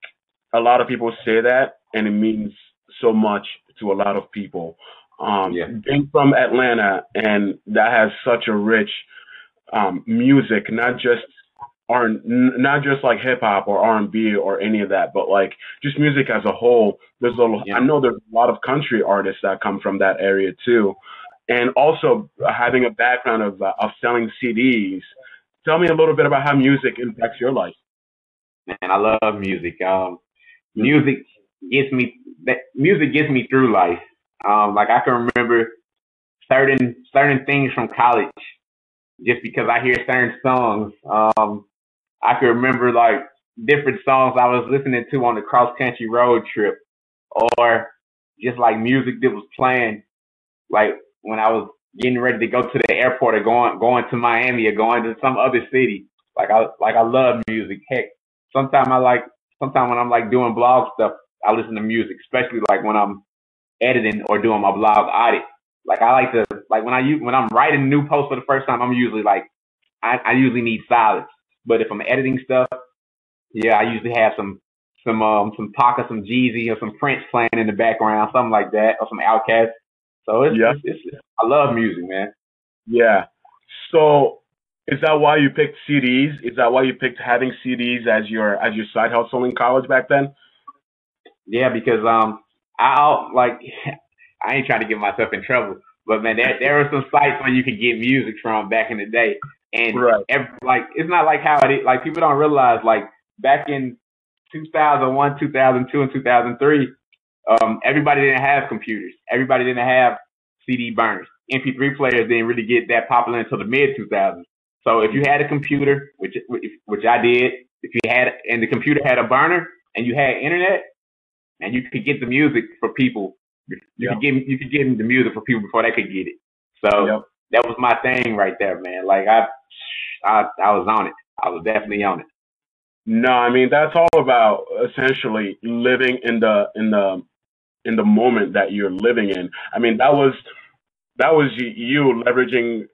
a lot of people say that, and it means so much to a lot of people. Um, yeah. being from Atlanta, and that has such a rich um, music, not just are not just like hip hop or R and B or any of that, but like just music as a whole. There's a yeah. I know there's a lot of country artists that come from that area too, and also having a background of uh, of selling CDs. Tell me a little bit about how music impacts your life. Man, I love music. Um, music gets me that music gets me through life. Um, like I can remember certain certain things from college just because I hear certain songs. Um, I can remember like different songs I was listening to on the cross country road trip or just like music that was playing like when I was getting ready to go to the airport or going going to Miami or going to some other city. Like I like I love music. Heck, sometimes I like sometimes when I'm like doing blog stuff, I listen to music, especially like when I'm editing or doing my blog audit. Like I like to like when I when I'm writing a new post for the first time, I'm usually like I, I usually need silence. But if I'm editing stuff, yeah, I usually have some some um some Pac some Jeezy or some Prince playing in the background, something like that, or some Outkast. So it's, yeah. it's, it's I love music, man. Yeah. So is that why you picked CDs? Is that why you picked having CDs as your as your side hustle in college back then? Yeah, because um I like I ain't trying to get myself in trouble, but man, there there are some sites where you could get music from back in the day, and right. every, like it's not like how it is. Like people don't realize like back in 2001, 2002, and 2003, um, everybody didn't have computers. Everybody didn't have CD burners. MP3 players didn't really get that popular until the mid 2000s. So if you had a computer, which which I did, if you had and the computer had a burner and you had internet, and you could get the music for people, you yep. could get you could get the music for people before they could get it. So yep. that was my thing right there, man. Like I, I I was on it. I was definitely on it. No, I mean that's all about essentially living in the in the in the moment that you're living in. I mean that was that was you leveraging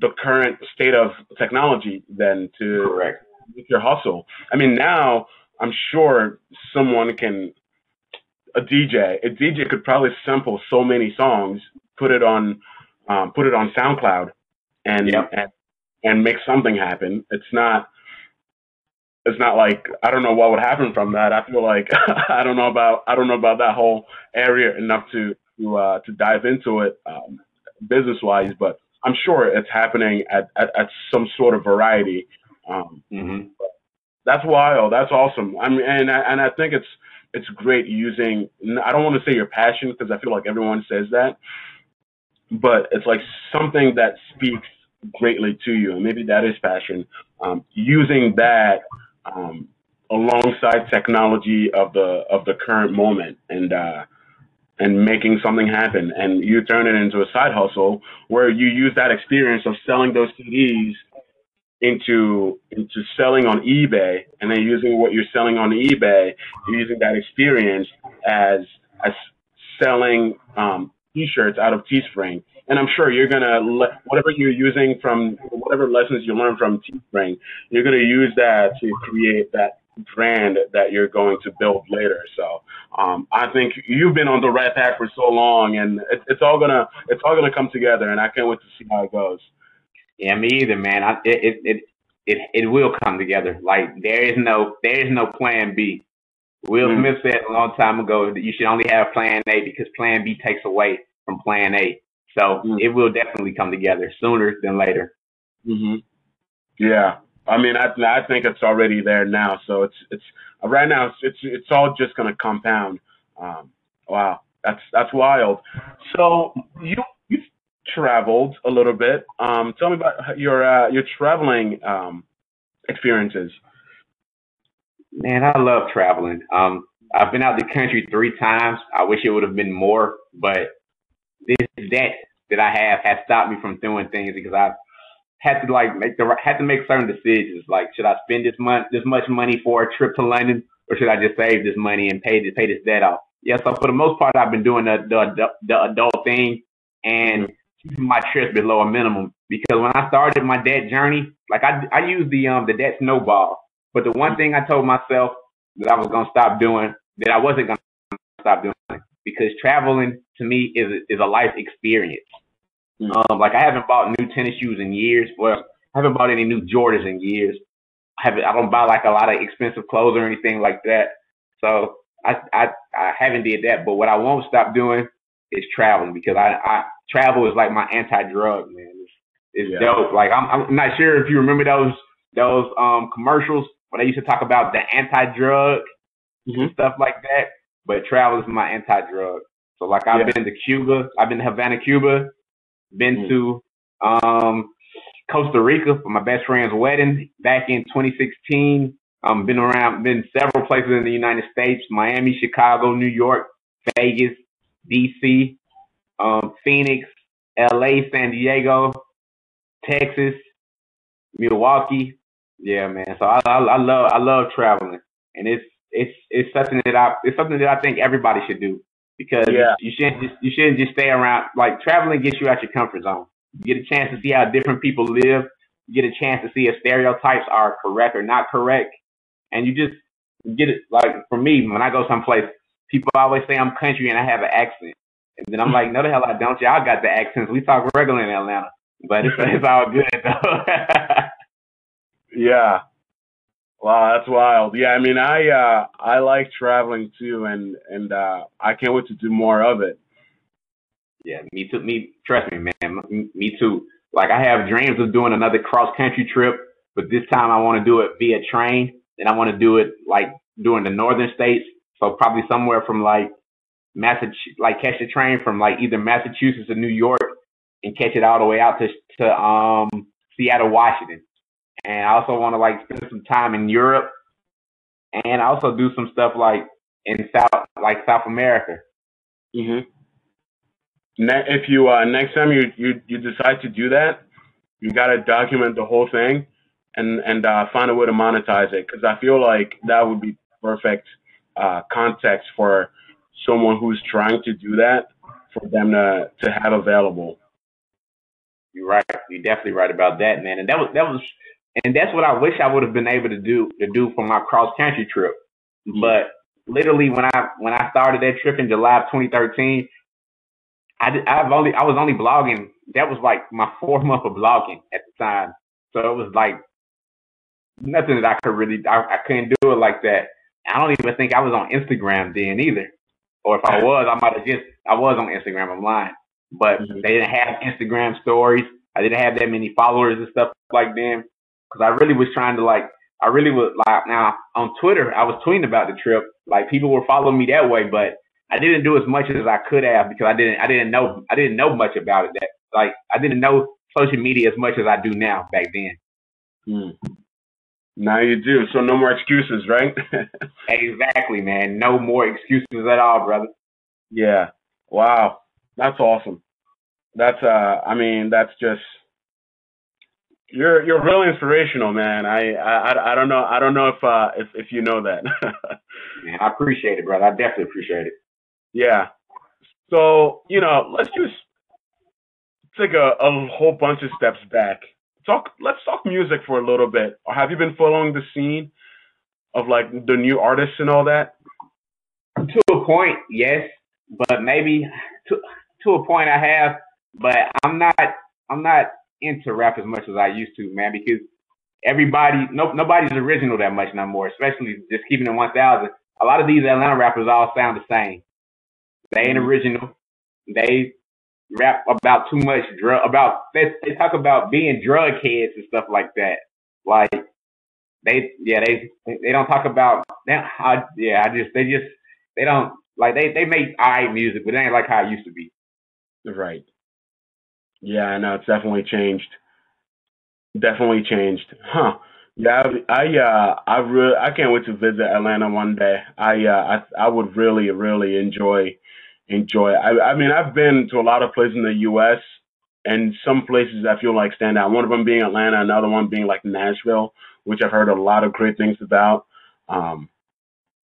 the current state of technology then to correct your hustle. I mean now I'm sure someone can a DJ a DJ could probably sample so many songs, put it on um, put it on SoundCloud, and, yep. and and make something happen. It's not it's not like I don't know what would happen from that. I feel like I don't know about I don't know about that whole area enough to to uh, to dive into it um, business wise, but I'm sure it's happening at, at, at some sort of variety. Um, mm-hmm. That's wild. That's awesome. I mean, and and I think it's it's great using. I don't want to say your passion because I feel like everyone says that, but it's like something that speaks greatly to you, and maybe that is passion. Um, using that um, alongside technology of the of the current moment and uh, and making something happen. And you turn it into a side hustle where you use that experience of selling those CDs into into selling on eBay and then using what you're selling on eBay, using that experience as as selling um, t-shirts out of Teespring. And I'm sure you're gonna le- whatever you're using from whatever lessons you learn from Teespring, you're gonna use that to create that brand that you're going to build later. So um, I think you've been on the right path for so long, and it, it's all gonna it's all gonna come together. And I can't wait to see how it goes. Yeah, me either, man. I, it, it it it will come together. Like there is no there is no plan B. Will mm-hmm. Smith said a long time ago that you should only have plan A because plan B takes away from plan A. So mm-hmm. it will definitely come together sooner than later. Mm-hmm. Yeah, I mean, I I think it's already there now. So it's it's right now it's it's, it's all just gonna compound. Um, wow, that's that's wild. So you you've traveled a little bit. Um, tell me about your uh, your traveling um, experiences. Man, I love traveling. Um, I've been out the country three times. I wish it would have been more, but this debt that I have has stopped me from doing things because I had to like make the had to make certain decisions. Like, should I spend this month this much money for a trip to London, or should I just save this money and pay this pay this debt off? Yeah, so for the most part, I've been doing the the, the adult thing and keeping my trips below a minimum. Because when I started my debt journey, like I I used the um the debt snowball, but the one thing I told myself that I was gonna stop doing, that I wasn't gonna stop doing, because traveling to me is is a life experience. Mm. Um, like I haven't bought new tennis shoes in years. Well, I haven't bought any new Jordans in years. I haven't. I don't buy like a lot of expensive clothes or anything like that. So I I I haven't did that. But what I won't stop doing is traveling because I I travel is like my anti-drug man. It's, it's yeah. dope. Like I'm I'm not sure if you remember those those um commercials when they used to talk about the anti-drug mm-hmm. and stuff like that. But travel is my anti-drug. So like I've yeah. been to Cuba, I've been to Havana, Cuba, been mm. to um Costa Rica for my best friend's wedding back in 2016. Um, been around, been several places in the United States: Miami, Chicago, New York, Vegas, DC, um, Phoenix, LA, San Diego, Texas, Milwaukee. Yeah, man. So I, I, I love I love traveling, and it's it's it's something that I it's something that I think everybody should do because yeah. you shouldn't just you shouldn't just stay around. Like traveling gets you out your comfort zone. You get a chance to see how different people live. You get a chance to see if stereotypes are correct or not correct, and you just get it. Like for me, when I go someplace, people always say I'm country and I have an accent, and then I'm like, no the hell I don't. Y'all got the accents. We talk regular in Atlanta, but it's, it's all good though. yeah, Wow, that's wild. Yeah, I mean, I uh, I like traveling too, and and uh, I can't wait to do more of it. Yeah, me too. Me, trust me, man. Me too. Like I have dreams of doing another cross country trip, but this time I want to do it via train, and I want to do it like doing the northern states. So probably somewhere from like Massachusetts, like catch the train from like either Massachusetts or New York, and catch it all the way out to to um Seattle, Washington. And I also want to like spend some time in Europe and also do some stuff like in South, like South America. Ne- if you uh, next time you, you you decide to do that, you gotta document the whole thing and and uh, find a way to monetize it because I feel like that would be perfect uh, context for someone who's trying to do that for them to to have available. You're right. You're definitely right about that, man. And that was that was, and that's what I wish I would have been able to do to do for my cross country trip. But literally, when I when I started that trip in July of 2013, I did, I've only I was only blogging. That was like my fourth month of blogging at the time. So it was like nothing that I could really I, I couldn't do it like that. I don't even think I was on Instagram then either. Or if I was, I might have just I was on Instagram. I'm lying, but Mhm. they didn't have Instagram stories. I didn't have that many followers and stuff like them because I really was trying to like I really was like now on Twitter I was tweeting about the trip. Like people were following me that way, but I didn't do as much as I could have because I didn't I didn't know I didn't know much about it. That like I didn't know social media as much as I do now back then. Mm. Now you do. So no more excuses, right? Exactly, man. No more excuses at all, brother. yeah. Wow. That's awesome. That's uh I mean, that's just you're you're really inspirational, man. I I I don't know I don't know if uh if if you know that. Man, I appreciate it, brother. I definitely appreciate it. yeah. So, you know, let's just take a, a whole bunch of steps back. Talk let's talk music for a little bit. Have you been following the scene of like the new artists and all that? To a point, yes, but maybe to to a point I have, but I'm not I'm not into rap as much as I used to, man, because everybody no nobody's original that much no more, especially just keeping it one thousand. A lot of these Atlanta rappers all sound the same. They ain't mm-hmm. original. They rap about too much drug about they they talk about being drug heads and stuff like that. Like they yeah they they don't talk about they, I, yeah I just they just they don't like they they make alright music, but it ain't like how it used to be. Right. Yeah, I know it's definitely changed. Definitely changed. Huh. Yeah, I, I uh I really I can't wait to visit Atlanta one day. I uh I I would really really enjoy enjoy. I I mean, I've been to a lot of places in the US and some places I feel like stand out. One of them being Atlanta, another one being like Nashville, which I've heard a lot of great things about. Um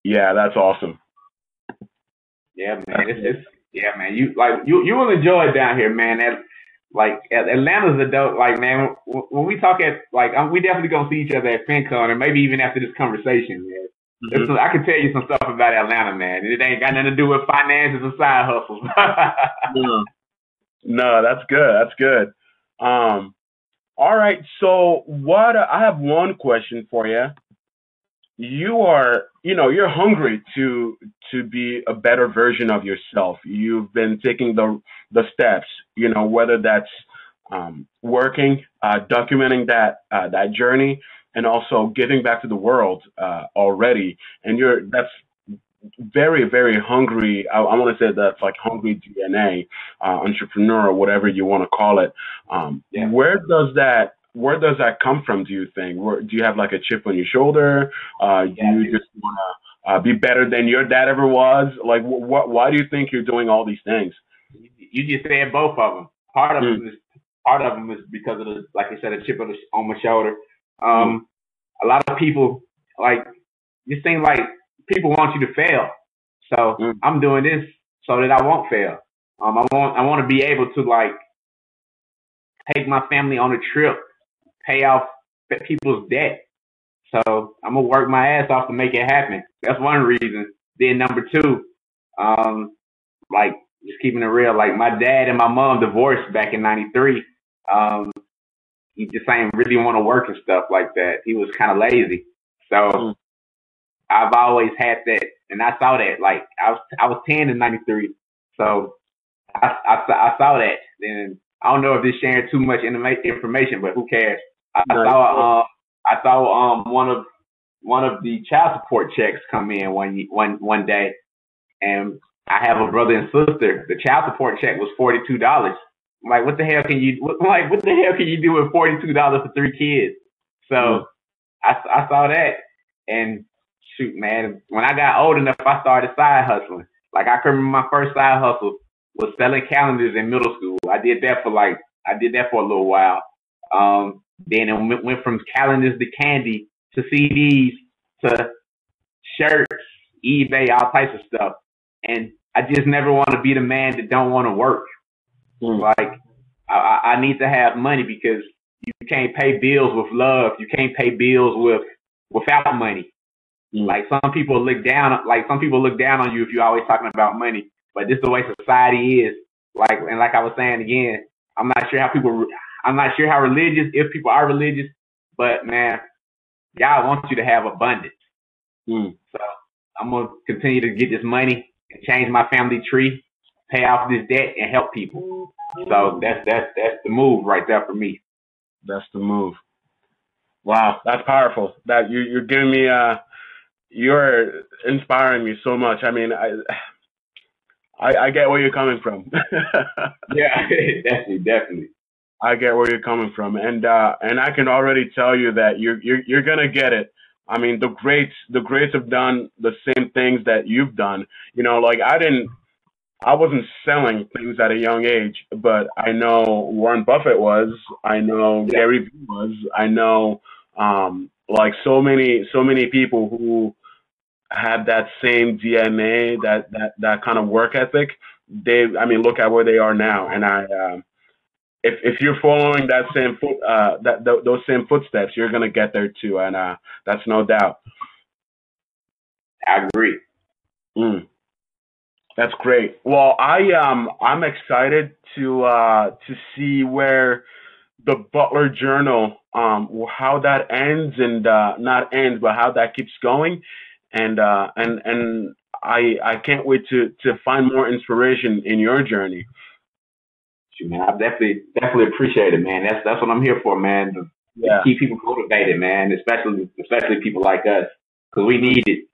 yeah, that's awesome. Yeah, man, it's, it's yeah, man. You like you you will enjoy it down here, man. That like Atlanta's a dope. Like man, when we talk at like um, we definitely gonna see each other at FinCon or maybe even after this conversation, man. Some- I can tell you some stuff about Atlanta, man. It ain't got nothing to do with finances or side hustles. No, no, that's good. That's good. Um, all right. So, what I have one question for you. You are, you know, you're hungry to to be a better version of yourself. You've been taking the the steps, you know, whether that's um, working, uh, documenting that uh, that journey, and also giving back to the world uh, already. And you're that's very very hungry. I, I want to say that's like hungry DNA uh, entrepreneur or whatever you want to call it. Um, Yeah. Where does that where does that come from? Do you think? Where, do you have like a chip on your shoulder? Uh, do Yeah, I you do. just want to uh, be better than your dad ever was? Like, wh- wh- why do you think you're doing all these things? you just said both of them. Part of Mm. them is part of them is because of the like you said, a chip on, the, on my shoulder. Um, a lot of people like it seems like people want you to fail. So Mm. I'm doing this so that I won't fail. Um, I want I want to be able to like take my family on a trip, pay off people's debt. So I'm gonna work my ass off to make it happen. That's one reason. Then number two, um, like just keeping it real. Like my dad and my mom divorced back in '93. Um, he just ain't really want to work and stuff like that. He was kind of lazy. So Mm. I've always had that, and I saw that. Like I was, I was 10 in '93, so I, I, I saw that. Then I don't know if this sharing too much information, but who cares? I, saw, um, I saw um one of one of the child support checks come in one one one day, and I have a brother and sister. The child support check was forty two dollars. like, what the hell can you, like, what the hell can you do with $42 for three kids? So mm. I, I saw that and shoot, man, when I got old enough, I started side hustling. Like I can remember my first side hustle was selling calendars in middle school. I did that for like, I did that for a little while. Um, then it went from calendars to candy to CDs to shirts, eBay, all types of stuff. And I just never want to be the man that don't want to work. Mm. Like I, I need to have money because you can't pay bills with love. You can't pay bills with without money. Mm. Like some people look down, like some people look down on you if you're always talking about money. But this is the way society is. Like and like I was saying again, I'm not sure how people. I'm not sure how religious if people are religious, but man, God wants you to have abundance. Mm. So I'm gonna continue to get this money and change my family tree, pay off this debt, and help people. So that's that's that's the move right there for me. That's the move. Wow, that's powerful. That you you're giving me uh you're inspiring me so much. I mean, I I, I get where you're coming from. yeah, definitely, definitely. I get where you're coming from, and uh, and I can already tell you that you're you're you're gonna get it. I mean, the greats the greats have done the same things that you've done. You know, like I didn't I wasn't selling things at a young age, but I know Warren Buffett was. I know yeah. Gary Vee was. I know um, like so many so many people who had that same DNA, that that that kind of work ethic. They, I mean, look at where they are now, and I. Uh, if, if you're following that same foot uh, that th- those same footsteps, you're gonna get there too, and uh, that's no doubt. I agree. Mm. That's great. Well, I um I'm excited to uh to see where the Butler Journal um how that ends and uh not ends but how that keeps going and uh and and I I can't wait to to find more inspiration in your journey. Man, I definitely definitely appreciate it, man. That's that's what I'm here for, man. To, yeah. keep people motivated, man. Especially especially people like us, because we need it.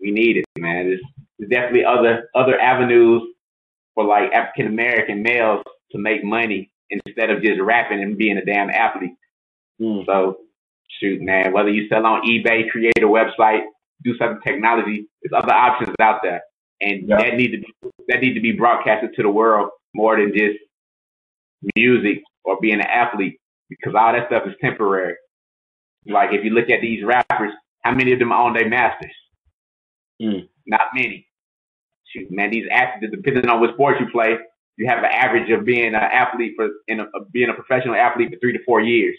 We need it, man. There's, there's definitely other other avenues for like African American males to make money instead of just rapping and being a damn athlete. Mm. So shoot, man, whether you sell on eBay, create a website, do some technology, there's other options out there. And yeah. that need to be that need to be broadcasted to the world more than just music or being an athlete because all that stuff is temporary. Like if you look at these rappers, how many of them own their masters? Mm. Not many. Shoot, man, these athletes, depending on what sport you play, you have an average of being an athlete for in a, being a professional athlete for three to four years.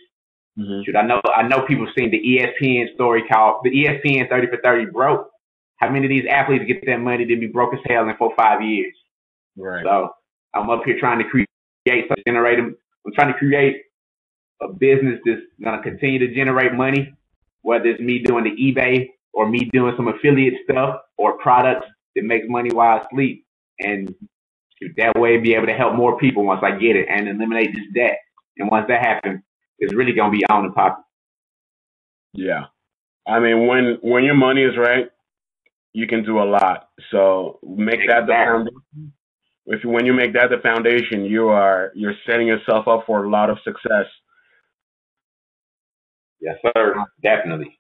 Mm-hmm. Shoot, I know I know people seen the ESPN story called the ESPN 30 for 30 broke. How many of these athletes get that money to be broke as hell in four five years? Right. So I'm up here trying to create something, generate. I'm trying to create a business that's gonna continue to generate money, whether it's me doing the eBay or me doing some affiliate stuff or products that makes money while I sleep. And that way be able to help more people once I get it and eliminate this debt. And once that happens, it's really gonna be on the pocket. Yeah. I mean when when your money is right, you can do a lot. So make exactly. that the foundation. If when you make that the foundation, you are you're setting yourself up for a lot of success. Yes, sir. Definitely.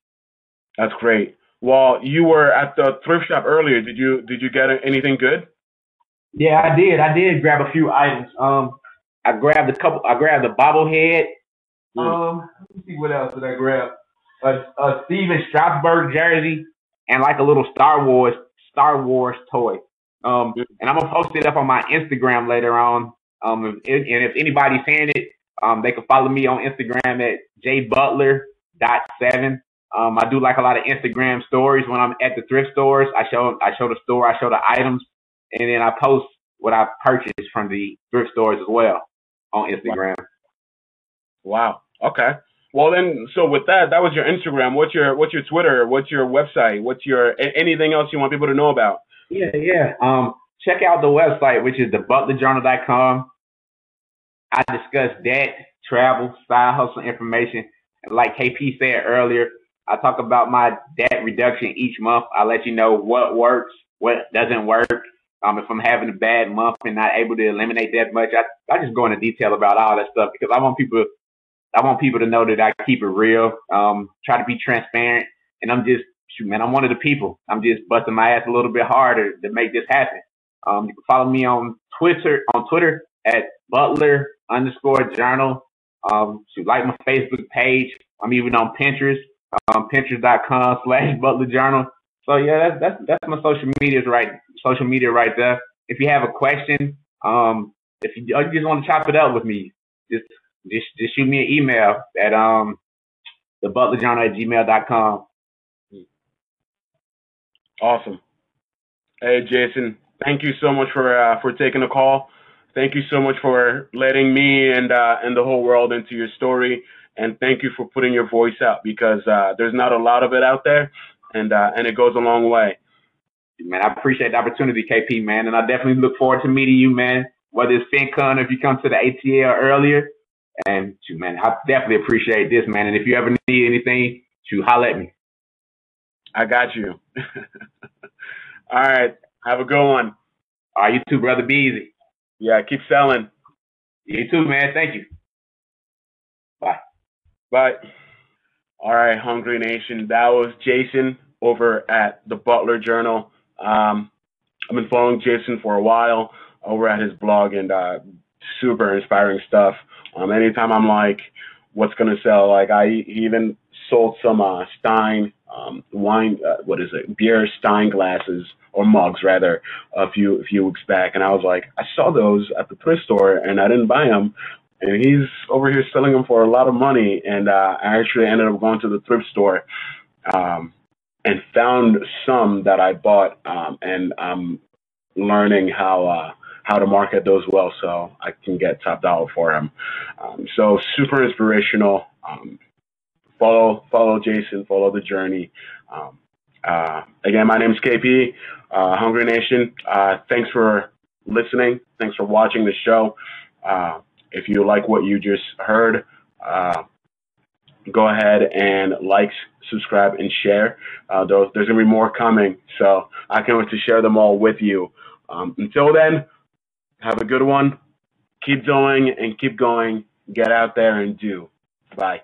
That's great. Well, you were at the thrift shop earlier. Did you did you get anything good? Yeah, I did. I did grab a few items. Um, I grabbed a couple. I grabbed a bobblehead. Mm. Um, let me see what else did I grab. A, a Stephen Strasburg jersey and like a little Star Wars Star Wars toy. Um, and I'm gonna post it up on my Instagram later on. Um, and if anybody's seeing it, um, they can follow me on Instagram at jbutler dot seven. Um, I do like a lot of Instagram stories when I'm at the thrift stores. I show I show the store, I show the items, and then I post what I purchased from the thrift stores as well on Instagram. Wow. Okay. Well then, so with that, that was your Instagram. What's your what's your Twitter? What's your website? What's your anything else you want people to know about? Yeah, yeah. Um, check out the website, which is thebutlerjournal.com. I discuss debt, travel, side hustle information. Like KP said earlier, I talk about my debt reduction each month. I let you know what works, what doesn't work, Um, if I'm having a bad month and not able to eliminate that much, I, I just go into detail about all that stuff because I want people, I want people to know that I keep it real, um, try to be transparent. And I'm just, shoot, man, I'm one of the people. I'm just busting my ass a little bit harder to make this happen. Um, you can follow me on Twitter, on Twitter at Butler underscore journal. Um, shoot, like my Facebook page. I'm even on Pinterest, um, pinterest.com slash Butler journal. So yeah, that's, that's, that's my social media right, social media right there. If you have a question, um, if you, you just want to chop it up with me, just, just, just shoot me an email at, um, the butlerjournal at gmail.com. Awesome. Hey, Jason, thank you so much for, uh, for taking the call. Thank you so much for letting me and, uh, and the whole world into your story. And thank you for putting your voice out because, uh, there's not a lot of it out there and uh, and it goes a long way. Man, I appreciate the opportunity, KP, man, and I definitely look forward to meeting you, man. Whether it's FinCon or if you come to the ATL earlier, and man, I definitely appreciate this, man. And if you ever need anything, to holler at me. I got you. All right, have a good one. All right, you too, brother. Be easy. Yeah, keep selling. You too, man. Thank you. Bye. Bye. All right, Hungry Nation. That was Jason over at the Butler Journal. Um, I've been following Jason for a while over at his blog and uh, super inspiring stuff. Um, anytime I'm like, what's gonna sell? Like I even sold some uh, Stein um, wine, uh, what is it, beer Stein glasses or mugs rather, a few a few weeks back, and I was like, I saw those at the thrift store and I didn't buy them and he's over here selling them for a lot of money. And uh, I actually ended up going to the thrift store um, and found some that I bought, um, and I'm learning how uh, how to market those well, so I can get top dollar for them. Um, so super inspirational. Um, follow follow Jason, follow the journey. Um, uh, again, my name is KP, uh, Hungry Nation. Uh, thanks for listening. Thanks for watching the show. Uh, if you like what you just heard, uh, go ahead and like, subscribe, and share. Uh, there's, going to be more coming, so I can't wait to share them all with you. Um, until then, have a good one. Keep going and keep going. Get out there and do. Bye.